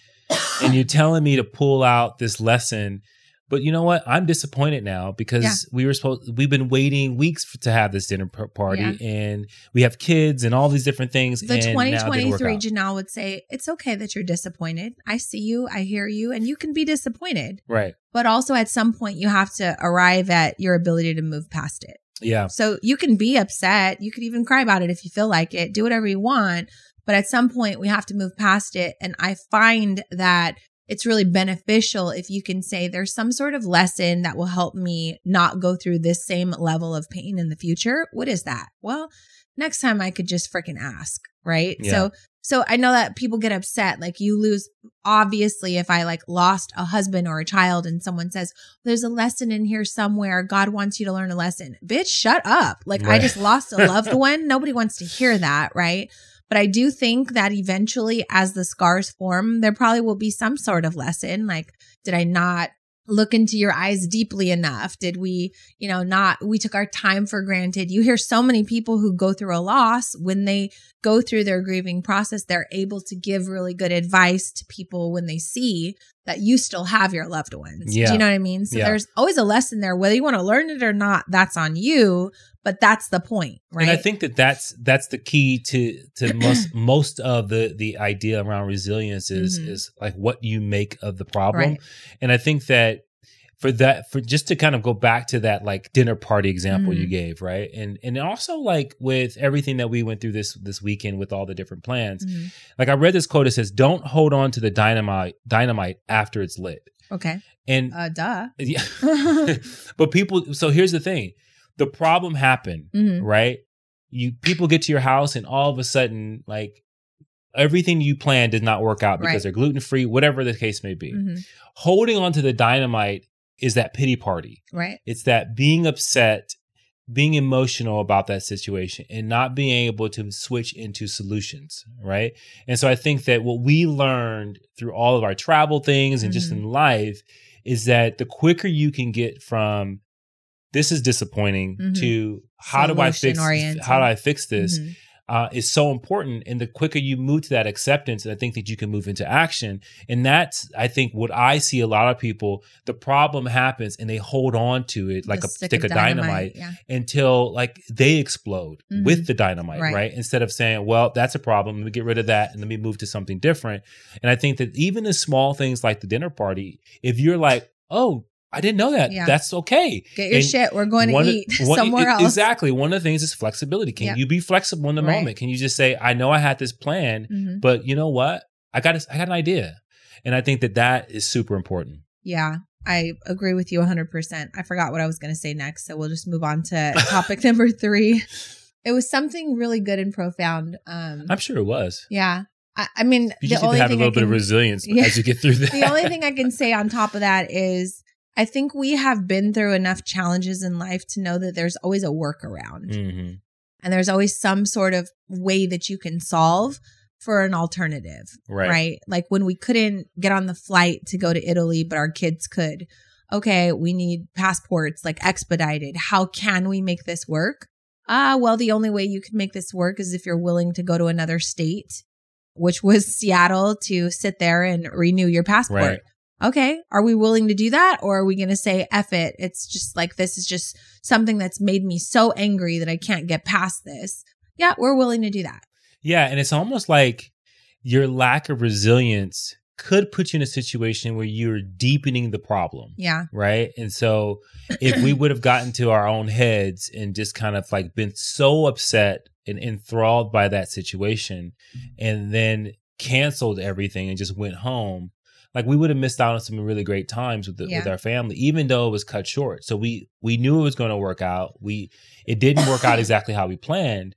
S2: and you're telling me to pull out this lesson. But you know what? I'm disappointed now because
S1: Yeah.
S2: we were supposed. We've been waiting weeks for, to have this dinner party,
S1: Yeah.
S2: and we have kids and all these different things.
S1: The
S2: and now it didn't
S1: 2023
S2: out.
S1: Janelle would say, it's okay that you're disappointed. I see you, I hear you, and you can be disappointed.
S2: right?
S1: But also at some point, you have to arrive at your ability to move past it.
S2: Yeah,
S1: So you can be upset. You could even cry about it if you feel like it. Do whatever you want. But at some point, we have to move past it. And I find that it's really beneficial if you can say there's some sort of lesson that will help me not go through this same level of pain in the future. What is that? Well, next time I could just freaking ask, right?
S2: Yeah.
S1: So so I know that people get upset. Like you lose obviously if I like lost a husband or a child and someone says, There's a lesson in here somewhere. God wants you to learn a lesson. Bitch, shut up. Like I just lost a loved [laughs] one. Nobody wants to hear that, right? But I do think that eventually, as the scars form, there probably will be some sort of lesson. Like, did I not look into your eyes deeply enough? Did we, you know, not, we took our time for granted? You hear so many people who go through a loss when they go through their grieving process, they're able to give really good advice to people when they see that you still have your loved ones.
S2: Yeah.
S1: Do you know what I mean? So
S2: Yeah.
S1: there's always a lesson there. Whether you want to learn it or not, that's on you, but that's the point, right?
S2: And I think that that's that's the key to to [clears throat] most most of the the idea around resilience is
S1: Mhm.
S2: is like what you make of the problem.
S1: Right.
S2: And I think that for that for just to kind of go back to that like dinner party example you
S1: Mhm.
S2: gave, right? And and also like with everything that we went through this this weekend with all the different plans.
S1: Mhm.
S2: Like I read this quote it says don't hold on to the dynamite dynamite after it's lit.
S1: Okay.
S2: And
S1: Uh, duh. [laughs]
S2: yeah. [laughs] but people so here's the thing. The problem happened
S1: Mhm.
S2: right? You people get to your house and all of a sudden, like everything you plan did not work out because
S1: Right.
S2: they're gluten free, whatever the case may be.
S1: Mhm.
S2: Holding on to the dynamite is that pity party.
S1: Right.
S2: It's that being upset, being emotional about that situation, and not being able to switch into solutions, right? And so I think that what we learned through all of our travel things and just
S1: Mhm.
S2: in life is that the quicker you can get from this is disappointing
S1: Mhm.
S2: to how do I fix
S1: Solution-oriented.
S2: how do I fix this
S1: Mhm.
S2: Uh, is so important. And the quicker you move to that acceptance, I think that you can move into action. And that's, I think, what I see a lot of people. The problem happens and they hold on to it like
S1: The
S2: a stick of dynamite,
S1: Yeah.
S2: until like they explode
S1: Mhm.
S2: with the dynamite,
S1: Right.
S2: right. Instead of saying, "Well, that's a problem. Let me get rid of that and let me move to something different." And I think that even the small things like the dinner party, if you're like, "Oh." I didn't know that.
S1: Yeah.
S2: That's okay.
S1: Get your
S2: And
S1: shit. We're going to eat [laughs]
S2: one-
S1: somewhere else.
S2: Exactly. One of the things is flexibility. Can
S1: Yep.
S2: you be flexible in the
S1: Right.
S2: moment? Can you just say, "I know I had this plan,
S1: Mhm.
S2: but you know what? I got a, I got an idea," and I think that that is super important.
S1: Yeah. I agree with you 100%. I forgot what I was going to say next. So we'll just move on to [laughs] topic number three. It was something really good and profound. Um,
S2: I'm sure it was.
S1: yeah. I, I mean,
S2: You
S1: the
S2: just
S1: only
S2: to have a little
S1: I
S2: bit of resilience [laughs]
S1: Yeah.
S2: as you get through that.
S1: the only thing I can say on top of that is I think we have been through enough challenges in life to know that there's always a workaround
S2: hmm
S1: and there's always some sort of way that you can solve for an alternative.
S2: Right.
S1: right? Like when we couldn't get on the flight to go to Italy, but our kids could. Okay, we need passports like expedited. How can we make this work? Ah, well, the only way you can make this work is if you're willing to go to another state, which was Seattle, to sit there and renew your passport.
S2: Right.
S1: Okay, are we willing to do that? Or are we going to say, F it? It's just like, this is just something that's made me so angry that I can't get past this. Yeah, we're willing to do that.
S2: Yeah, and it's almost like your lack of resilience could put you in a situation where you're deepening the problem.
S1: Yeah.
S2: right? And so if we [clears throat] would have gotten to our own heads and just kind of like been so upset and enthralled by that situation and then canceled everything and just went home, like we would have missed out on some really great times with the, with our family, even though it was cut short. So we we knew it was going to work out. We it didn't work out [laughs] exactly how we planned,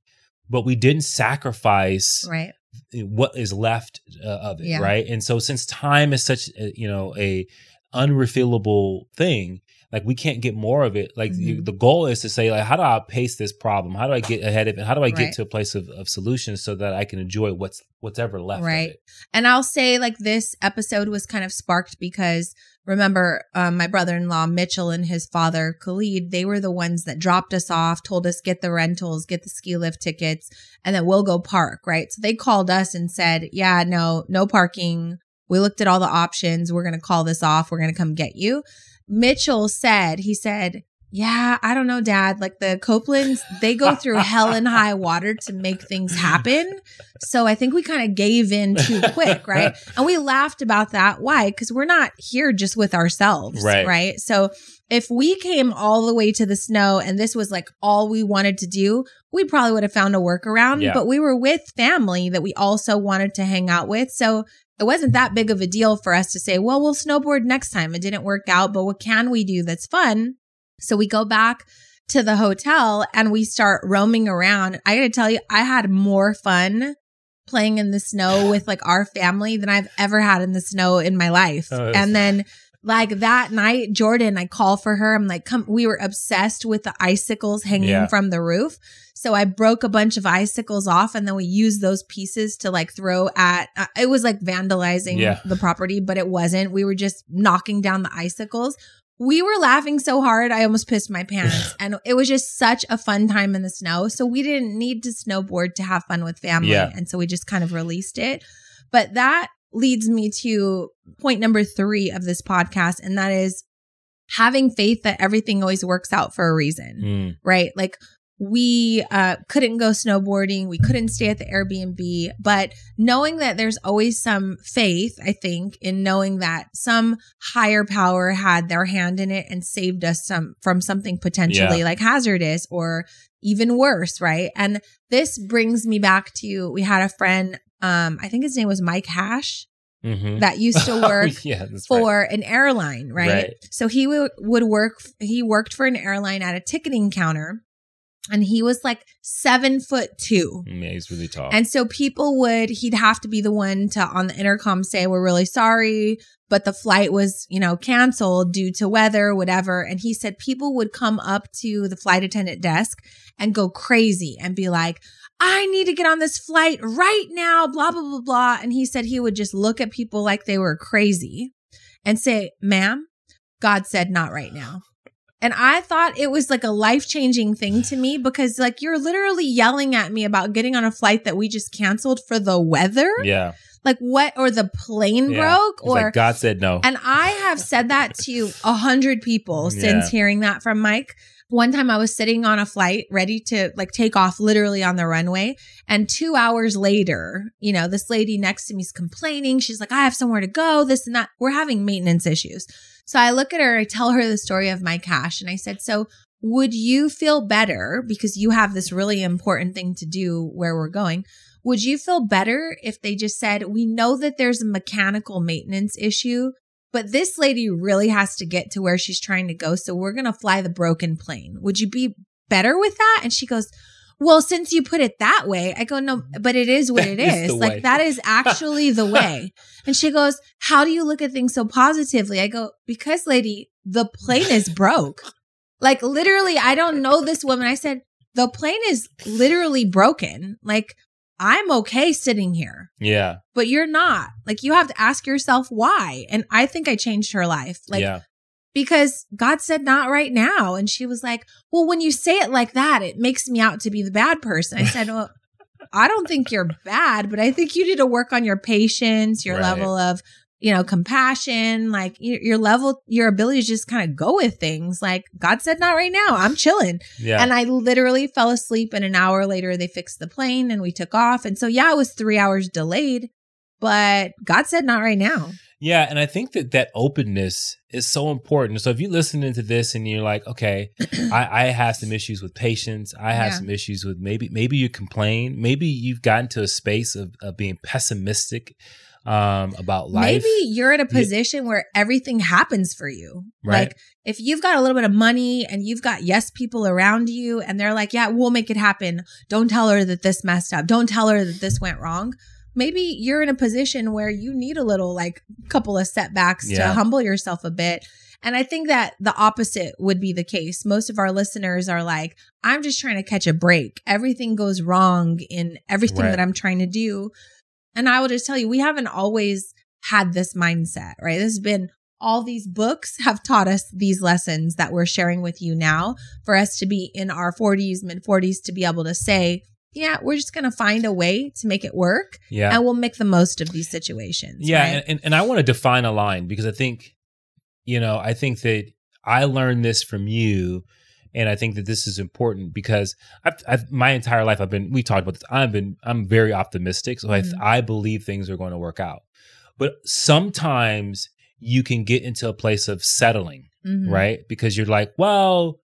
S2: but we didn't sacrifice
S1: Right.
S2: what is left uh, of it,
S1: Yeah.
S2: right? And so since time is such a, you know a unrefillable thing, like we can't get more of it. Like you,
S1: Mhm.
S2: the goal is to say like how do I pace this problem? How do I get ahead of it? How do I get
S1: Right.
S2: to a place of, of solutions so that I can enjoy what's what's ever left
S1: Right.
S2: of it?
S1: And I'll say like this episode was kind of sparked because remember um, my brother-in-law Mitchell and his father Khalid, they were the ones that dropped us off, told us get the rentals, get the ski lift tickets, and then we'll go park, right? So they called us and said, "Yeah, no, no parking. We looked at all the options. We're going to call this off. We're going to come get you." Mitchell said, he said, yeah, I don't know, dad. Like the Copelands, they go through hell and high water to make things happen. So I think we kind of gave in too quick, [laughs] right? And we laughed about that. Why? Because we're not here just with ourselves,
S2: Right.
S1: right? So if we came all the way to the snow and this was like all we wanted to do, we probably would have found a workaround.
S2: Yeah.
S1: But we were with family that we also wanted to hang out with. So it wasn't that big of a deal for us to say, well, we'll snowboard next time. It didn't work out, but what can we do that's fun? So we go back to the hotel and we start roaming around. I got to tell you, I had more fun playing in the snow [sighs] with like our family than I've ever had in the snow in my life.
S2: Oh,
S1: and then like that night, Jordan, I call for her. I'm like, come, we were obsessed with the icicles hanging
S2: Yeah.
S1: from the roof. So I broke a bunch of icicles off and then we used those pieces to like throw at, uh, it was like vandalizing
S2: Yeah.
S1: the property, but it wasn't. We were just knocking down the icicles. We were laughing so hard, I almost pissed my pants. [laughs] and it was just such a fun time in the snow. So we didn't need to snowboard to have fun with family.
S2: Yeah.
S1: And so we just kind of released it. But that leads me to point number three of this podcast. And that is having faith that everything always works out for a reason
S2: Mm.
S1: right? Like we uh, couldn't go snowboarding, we couldn't stay at the Airbnb, but knowing that there's always some faith, I think, in knowing that some higher power had their hand in it and saved us some from something potentially
S2: Yeah.
S1: like hazardous or even worse, right? And this brings me back to we had a friend, um, I think his name was Mike Hash,
S2: Mhm.
S1: that used to [laughs] work
S2: Oh, [laughs] yeah, that's right.
S1: for an airline, right?
S2: Right.
S1: So he would would work. He worked for an airline at a ticketing counter, and he was like seven foot two.
S2: Yeah, he's really tall.
S1: And so people would, he'd have to be the one to on the intercom say, We're really sorry, but the flight was, you know, canceled due to weather, whatever. And he said people would come up to the flight attendant desk and go crazy and be like, I need to get on this flight right now, blah, blah, blah, blah. And he said he would just look at people like they were crazy and say, Ma'am, God said not right now. And I thought it was like a life changing thing to me because, like, you're literally yelling at me about getting on a flight that we just canceled for the weather.
S2: yeah.
S1: Like, what? Or the plane
S2: yeah.
S1: broke?
S2: He's
S1: Or,
S2: like, God said no.
S1: and I have said that to a hundred people [laughs] since
S2: Yeah.
S1: hearing that from Mike. One time I was sitting on a flight ready to like take off literally on the runway. And two hours later, you know, this lady next to me is complaining. She's like, I have somewhere to go, this and that. We're having maintenance issues. So I look at her, I tell her the story of my cash. And I said, So would you feel better because you have this really important thing to do where we're going? Would you feel better if they just said, We know that there's a mechanical maintenance issue, but this lady really has to get to where she's trying to go. So we're going to fly the broken plane. Would you be better with that? And she goes, well, since you put it that way, I go, no, but it is what
S2: That
S1: it
S2: is
S1: is. Like
S2: way.
S1: that is actually the [laughs] way. And she goes, how do you look at things so positively? I go, because lady, the plane is broke. Like literally, I don't know this woman. I said, the plane is literally broken. Like I'm okay sitting here
S2: yeah.
S1: but you're not. Like you have to ask yourself why. And I think I changed her life. Like
S2: yeah.
S1: because God said not right now. And she was like, Well, when you say it like that, it makes me out to be the bad person. I said, Well, [laughs] I don't think you're bad, but I think you need to work on your patience, your
S2: Right.
S1: level of, you know, compassion, like your, your level, your ability to just kind of go with things. Like God said, not right now. I'm chilling.
S2: Yeah.
S1: And I literally fell asleep. And an hour later, they fixed the plane and we took off. And so, yeah, it was three hours delayed, but God said, not right now.
S2: Yeah, and I think that that openness is so important. So if you listen into this and you're like, okay, [clears throat] I, I have some issues with patience, I have
S1: Yeah.
S2: some issues with maybe maybe you complain, maybe you've gotten to a space of, of being pessimistic um, about life.
S1: Maybe you're in a
S2: Yeah.
S1: position where everything happens for you.
S2: Right.
S1: Like if you've got a little bit of money and you've got yes people around you and they're like, yeah, we'll make it happen. Don't tell her that this messed up. Don't tell her that this went wrong. maybe you're in a position where you need a little like couple of setbacks to humble yourself a bit. And I think that the opposite would be the case. Most of our listeners are like, I'm just trying to catch a break. Everything goes wrong in everything
S2: Right.
S1: that I'm trying to do. And I will just tell you, we haven't always had this mindset, right? This has been all these books have taught us these lessons that we're sharing with you now for us to be in our 40s, mid 40s, to be able to say, yeah, we're just going to find a way to make it work
S2: Yeah.
S1: and we'll make the most of these situations.
S2: Yeah,
S1: right?
S2: and, and, and I want to define a line because I think, you know, I think that I learned this from you, and I think that this is important because I've, I've my entire life I've been we talked about this. I've been I'm very optimistic, so
S1: Mhm.
S2: I I believe things are going to work out, but sometimes you can get into a place of settling,
S1: Mhm.
S2: right? Because you're like, well,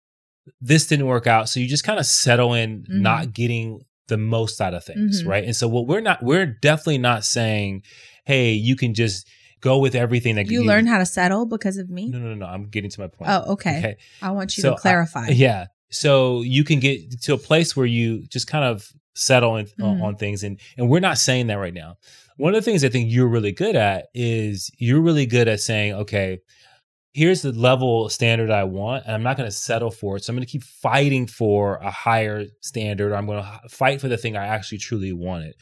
S2: this didn't work out, so you just kind of settle in,
S1: Mhm.
S2: not getting the most out of things,
S1: Mhm.
S2: right? And so what we're not, we're definitely not saying, hey, you can just go with everything that
S1: You learn how to settle because of me?
S2: No, no, no, no. I'm getting to my point.
S1: Oh, okay. okay? I want you
S2: So,
S1: to clarify.
S2: I- yeah. So you can get to a place where you just kind of settle in, on,
S1: Mhm.
S2: on things, and and we're not saying that right now. One of the things I think you're really good at is you're really good at saying, okay, here's the level standard I want, and I'm not going to settle for it. So I'm going to keep fighting for a higher standard. Or I'm going to fight for the thing I actually truly wanted.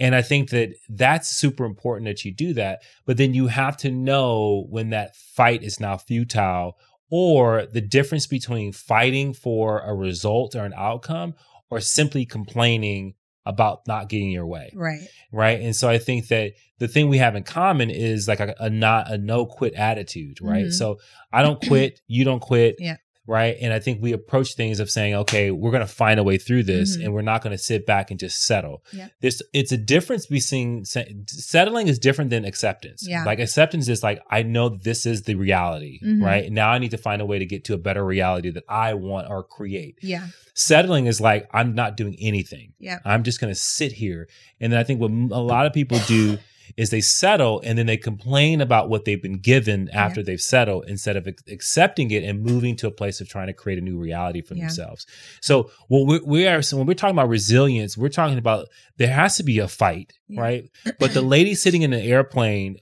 S2: And I think that that's super important that you do that. But then you have to know when that fight is now futile or the difference between fighting for a result or an outcome or simply complaining about not getting your way
S1: Right.
S2: right and so i think that the thing we have in common is like a, a not a no quit attitude right
S1: Mhm.
S2: so i don't quit you don't quit
S1: Yeah.
S2: Right and i think we approach things of saying okay we're going to find a way through this
S1: Mhm.
S2: and we're not going to sit back and just settle
S1: Yeah.
S2: this it's a difference between se- settling is different than acceptance
S1: Yeah.
S2: like acceptance is like i know this is the reality
S1: Mhm.
S2: right now i need to find a way to get to a better reality that i want or create
S1: Yeah.
S2: settling is like i'm not doing anything
S1: Yeah.
S2: i'm just going to sit here and then i think what a lot of people do is they settle and then they complain about what they've been given after they've settled instead of ac- accepting it and moving to a place of trying to create a new reality for
S1: Yeah.
S2: themselves so what we, we are so when we're talking about resilience we're talking about there has to be a fight
S1: Yeah.
S2: right [clears throat] but the lady sitting in the airplane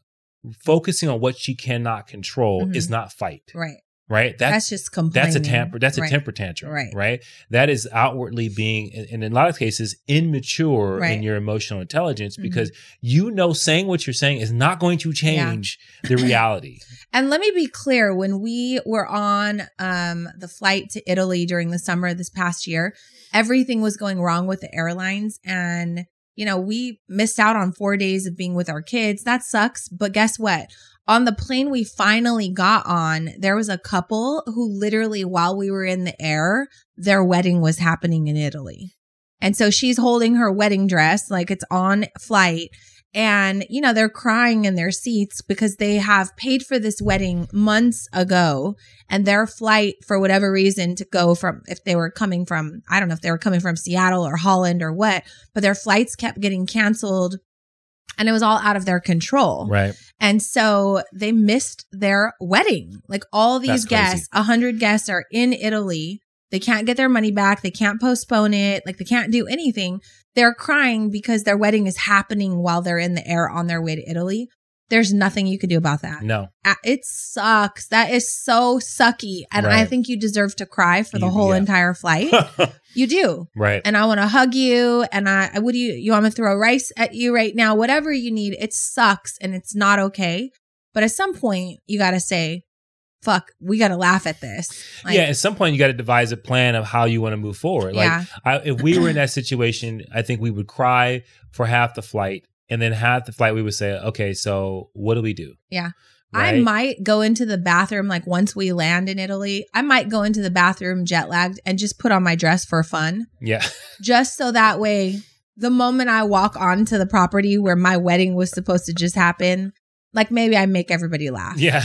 S2: focusing on what she cannot control
S1: Mhm.
S2: is not fight
S1: Right.
S2: Right
S1: That's, just complaining.
S2: that's a temper. That's a
S1: Right.
S2: temper tantrum,
S1: Right.
S2: right? That is outwardly being, and in a lot of cases, immature
S1: Right.
S2: in your emotional intelligence
S1: Mhm.
S2: because you know saying what you're saying is not going to change the [coughs] reality.
S1: And let me be clear when we were on um, the flight to Italy during the summer of this past year, everything was going wrong with the airlines. And, you know, we missed out on four days of being with our kids. That sucks. But guess what? On the plane we finally got on, there was a couple who literally, while we were in the air, their wedding was happening in Italy. And so she's holding her wedding dress like it's on flight. And, you know, they're crying in their seats because they have paid for this wedding months ago and their flight for whatever reason to go from, if they were coming from, I don't know if they were coming from Seattle or Holland or what, but their flights kept getting canceled and it was all out of their control.
S2: Right.
S1: And so they missed their wedding. Like all these
S2: That's
S1: guests, a hundred guests are in Italy. They can't get their money back. They can't postpone it. Like they can't do anything. They're crying because their wedding is happening while they're in the air on their way to Italy. There's nothing you can do about that.
S2: No.
S1: It sucks. That is so sucky. And I think you deserve to cry for the
S2: You-
S1: whole
S2: yeah.
S1: entire flight. [laughs] you do
S2: right.
S1: and I want to hug you. And I, what do you, you want me to throw rice at you right now? Whatever you need. It sucks and it's not okay. But at some point, you got to say, fuck, we got to laugh at this. Like,
S2: yeah. At some point, you got to devise a plan of how you want to move forward. Like,
S1: yeah.
S2: I, if we were in that situation, I think we would cry for half the flight. And then half the flight, we would say, okay, so what do we do?
S1: Yeah.
S2: Right?
S1: I might go into the bathroom like once we land in Italy. I might go into the bathroom jet lagged and just put on my dress for fun,
S2: Yeah. [laughs]
S1: just so that way the moment I walk onto the property where my wedding was supposed to just happen, like maybe I make everybody laugh.
S2: Yeah.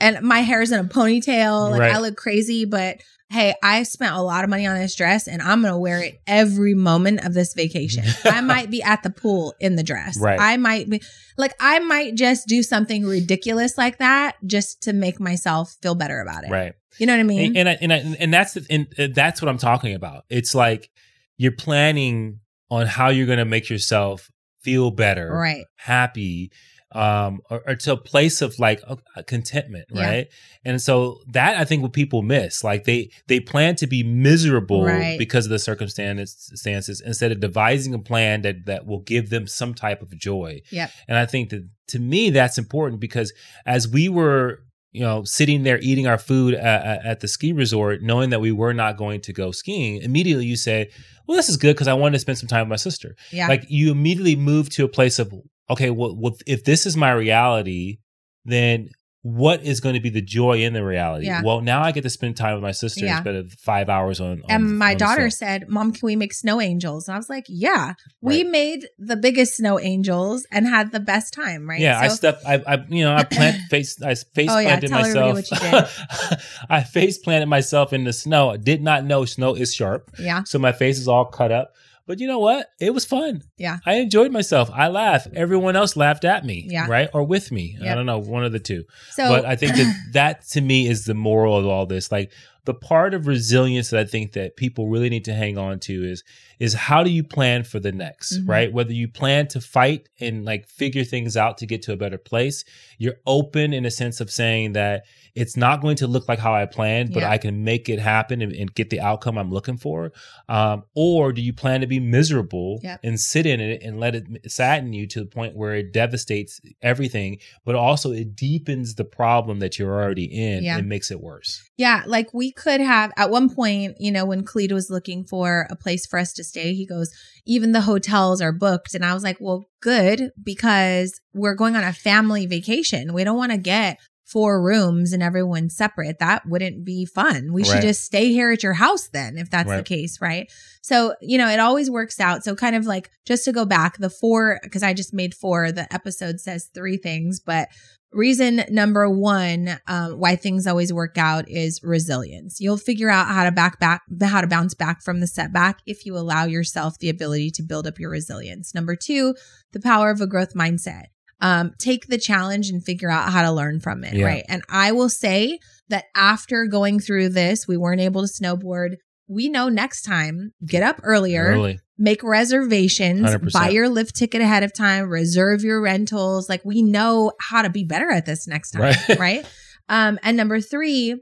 S1: and my hair's in a ponytail. Like
S2: Right.
S1: I look crazy, but hey, I spent a lot of money on this dress and I'm going to wear it every moment of this vacation. [laughs] I might be at the pool in the dress.
S2: Right.
S1: I might be like, I might just do something ridiculous like that just to make myself feel better about it.
S2: Right.
S1: You know what I mean?
S2: and and, I, and, I, and that's the, and uh, that's what I'm talking about. It's like you're planning on how you're going to make yourself feel better,
S1: Right.
S2: happy, um, or, or to a place of like uh, contentment,
S1: Yeah.
S2: right? And so that I think what people miss, like they they plan to be miserable
S1: Right.
S2: because of the circumstances instead of devising a plan that that will give them some type of joy.
S1: Yeah.
S2: And I think that to me that's important because as we were you know sitting there eating our food at, at the ski resort knowing that we were not going to go skiing immediately you say well this is good because i wanted to spend some time with my sister
S1: Yeah.
S2: like you immediately move to a place of okay well, well if this is my reality then what is going to be the joy in the reality
S1: Yeah.
S2: well now i get to spend time with my sister
S1: Yeah.
S2: instead of five hours on, on
S1: and my
S2: on
S1: daughter said, Mom, can we make snow angels? And I was like, Yeah. We made the biggest snow angels and had the best time, right?
S2: Yeah, I stepped. I, I, you know, I plant [laughs] face. I face
S1: Oh, yeah,
S2: planted
S1: tell everybody
S2: myself.
S1: what you [laughs]
S2: I face planted myself in the snow. I did not know snow is sharp,
S1: yeah.
S2: so my face is all cut up. But you know what? It was fun.
S1: Yeah.
S2: I enjoyed myself. I laughed. Everyone else laughed at me.
S1: Yeah.
S2: right or with me. I don't know, one of the two.
S1: So
S2: but I think that [clears throat] that to me is the moral of all this. Like the part of resilience that I think that people really need to hang on to is is how do you plan for the next,
S1: Mhm.
S2: right? Whether you plan to fight and like figure things out to get to a better place, you're open in a sense of saying that it's not going to look like how I planned, but
S1: Yeah.
S2: I can make it happen and, and get the outcome I'm looking for. Um, or do you plan to be miserable
S1: Yep.
S2: and sit in it and let it sadden you to the point where it devastates everything, but also it deepens the problem that you're already in
S1: Yeah.
S2: and makes it worse.
S1: Yeah, like we could have at one point, you know, when Cleta was looking for a place for us to stay, he goes, even the hotels are booked. And I was like, well, good, because we're going on a family vacation. We don't want to get four rooms and everyone's separate. That wouldn't be fun. We should just stay here at your house then, if that's the case, right? So, you know, it always works out. So, kind of like just to go back, the four, because I just made four, the episode says three things, but reason number one um, why things always work out is resilience you'll figure out how to back back how to bounce back from the setback if you allow yourself the ability to build up your resilience number two the power of a growth mindset um, take the challenge and figure out how to learn from it
S2: Yeah.
S1: right and i will say that after going through this we weren't able to snowboard we know next time get up earlier
S2: Early.
S1: make reservations,
S2: 100%.
S1: buy your lift ticket ahead of time, reserve your rentals. Like we know how to be better at this next time,
S2: Right. [laughs]
S1: right? Um, and number three,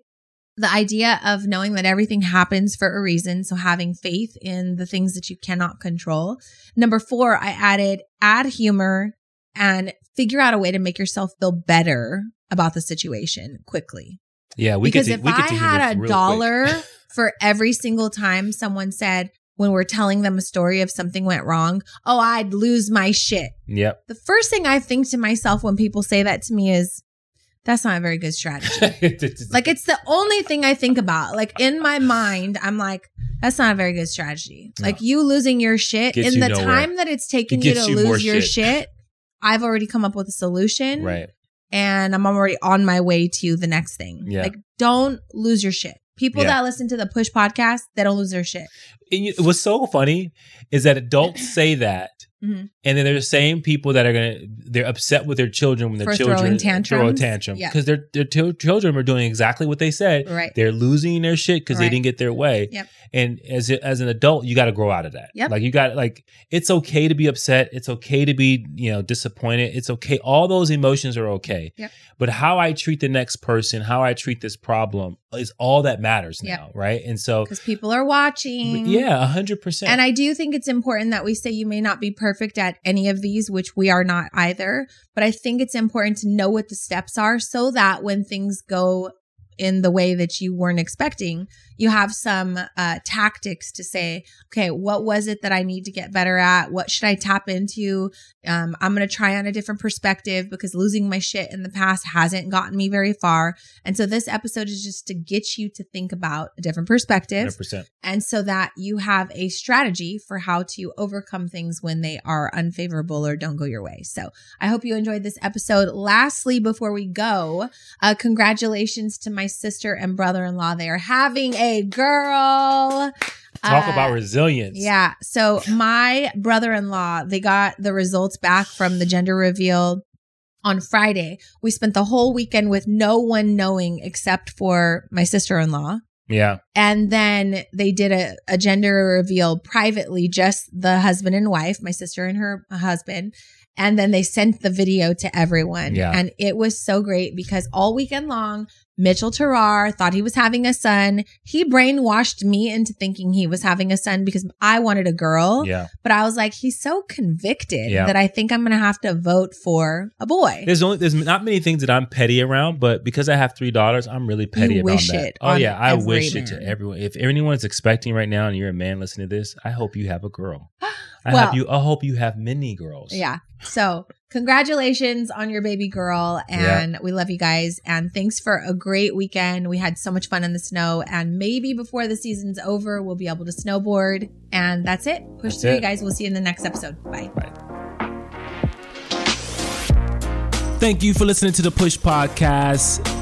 S1: the idea of knowing that everything happens for a reason. So having faith in the things that you cannot control. Number four, I added add humor and figure out a way to make yourself feel better about the situation quickly
S2: Yeah, we
S1: because
S2: get to,
S1: if
S2: we
S1: I had a dollar [laughs] for every single time someone said when we're telling them a story of something went wrong, oh, I'd lose my shit.
S2: Yep.
S1: The first thing I think to myself when people say that to me is, that's not a very good strategy. [laughs] like it's the only thing I think about. Like in my mind, I'm like, that's not a very good strategy.
S2: No.
S1: Like you losing your shit
S2: Gets
S1: in
S2: you
S1: the
S2: nowhere.
S1: time that it's taken
S2: It
S1: you to
S2: you
S1: lose your
S2: shit.
S1: I've already come up with a solution
S2: right.
S1: and I'm already on my way to the next thing.
S2: Yeah.
S1: Like, don't lose your shit. People
S2: Yeah.
S1: that listen to the push podcast, they don't lose their shit.
S2: And you- what's so funny is that adults [laughs] say that,
S1: Mhm.
S2: and then they're the same people that are gonna they're upset with their children when their
S1: For
S2: children throw a
S1: tantrums?
S2: tantrum
S1: Yeah.
S2: because their their t- children are doing exactly what they said.
S1: Right.
S2: They're losing their shit because they didn't get their way.
S1: Yep.
S2: And as as an adult, you got to grow out of that.
S1: Yep.
S2: Like you got like it's okay to be upset. It's okay to be you know disappointed. It's okay. All those emotions are okay.
S1: Yep.
S2: But how I treat the next person, how I treat this problem, is all that matters
S1: Yep.
S2: now, right? And so
S1: Because people are watching.
S2: yeah, a hundred percent.
S1: And I do think it's important that we say you may not be perfect at any of these, which we are not either. But I think it's important to know what the steps are so that when things go in the way that you weren't expecting, you have some uh, tactics to say, okay, what was it that I need to get better at? What should I tap into? Um, I'm going to try on a different perspective because losing my shit in the past hasn't gotten me very far. And so this episode is just to get you to think about a different perspective
S2: hundred percent.
S1: and so that you have a strategy for how to overcome things when they are unfavorable or don't go your way. So I hope you enjoyed this episode. Lastly, before we go, uh, congratulations to my sister and brother in law. They are having a girl.
S2: Talk
S1: Uh,
S2: about resilience.
S1: yeah. So my brother in law, they got the results back from the gender reveal on Friday. We spent the whole weekend with no one knowing except for my sister in law
S4: Yeah.
S1: And then they did a, a gender reveal privately, just the husband and wife, my sister and her husband. And then they sent the video to everyone.
S4: Yeah.
S1: And it was so great because all weekend long, Mitchell Terrar thought he was having a son. He brainwashed me into thinking he was having a son because I wanted a girl.
S4: Yeah.
S1: But I was like, he's so convicted
S4: Yeah.
S1: that I think I'm going to have to vote for a boy.
S4: There's only there's not many things that I'm petty around, but because I have three daughters, I'm really petty about
S1: wish
S4: that.
S1: it
S4: oh yeah, I wish it to everyone. If anyone's expecting right now and you're a man listening to this, I hope you have a girl. [gasps] [laughs] I
S1: Well-
S4: hope you I hope you have many girls.
S1: Yeah. So, congratulations on your baby girl. And we love you guys. And thanks for a great weekend. We had so much fun in the snow. And maybe before the season's over, we'll be able to snowboard. And that's it. Push
S4: That's
S1: through,
S4: it.
S1: you guys. We'll see you in the next episode. bye Bye.
S2: Thank you for listening to the Push Podcast.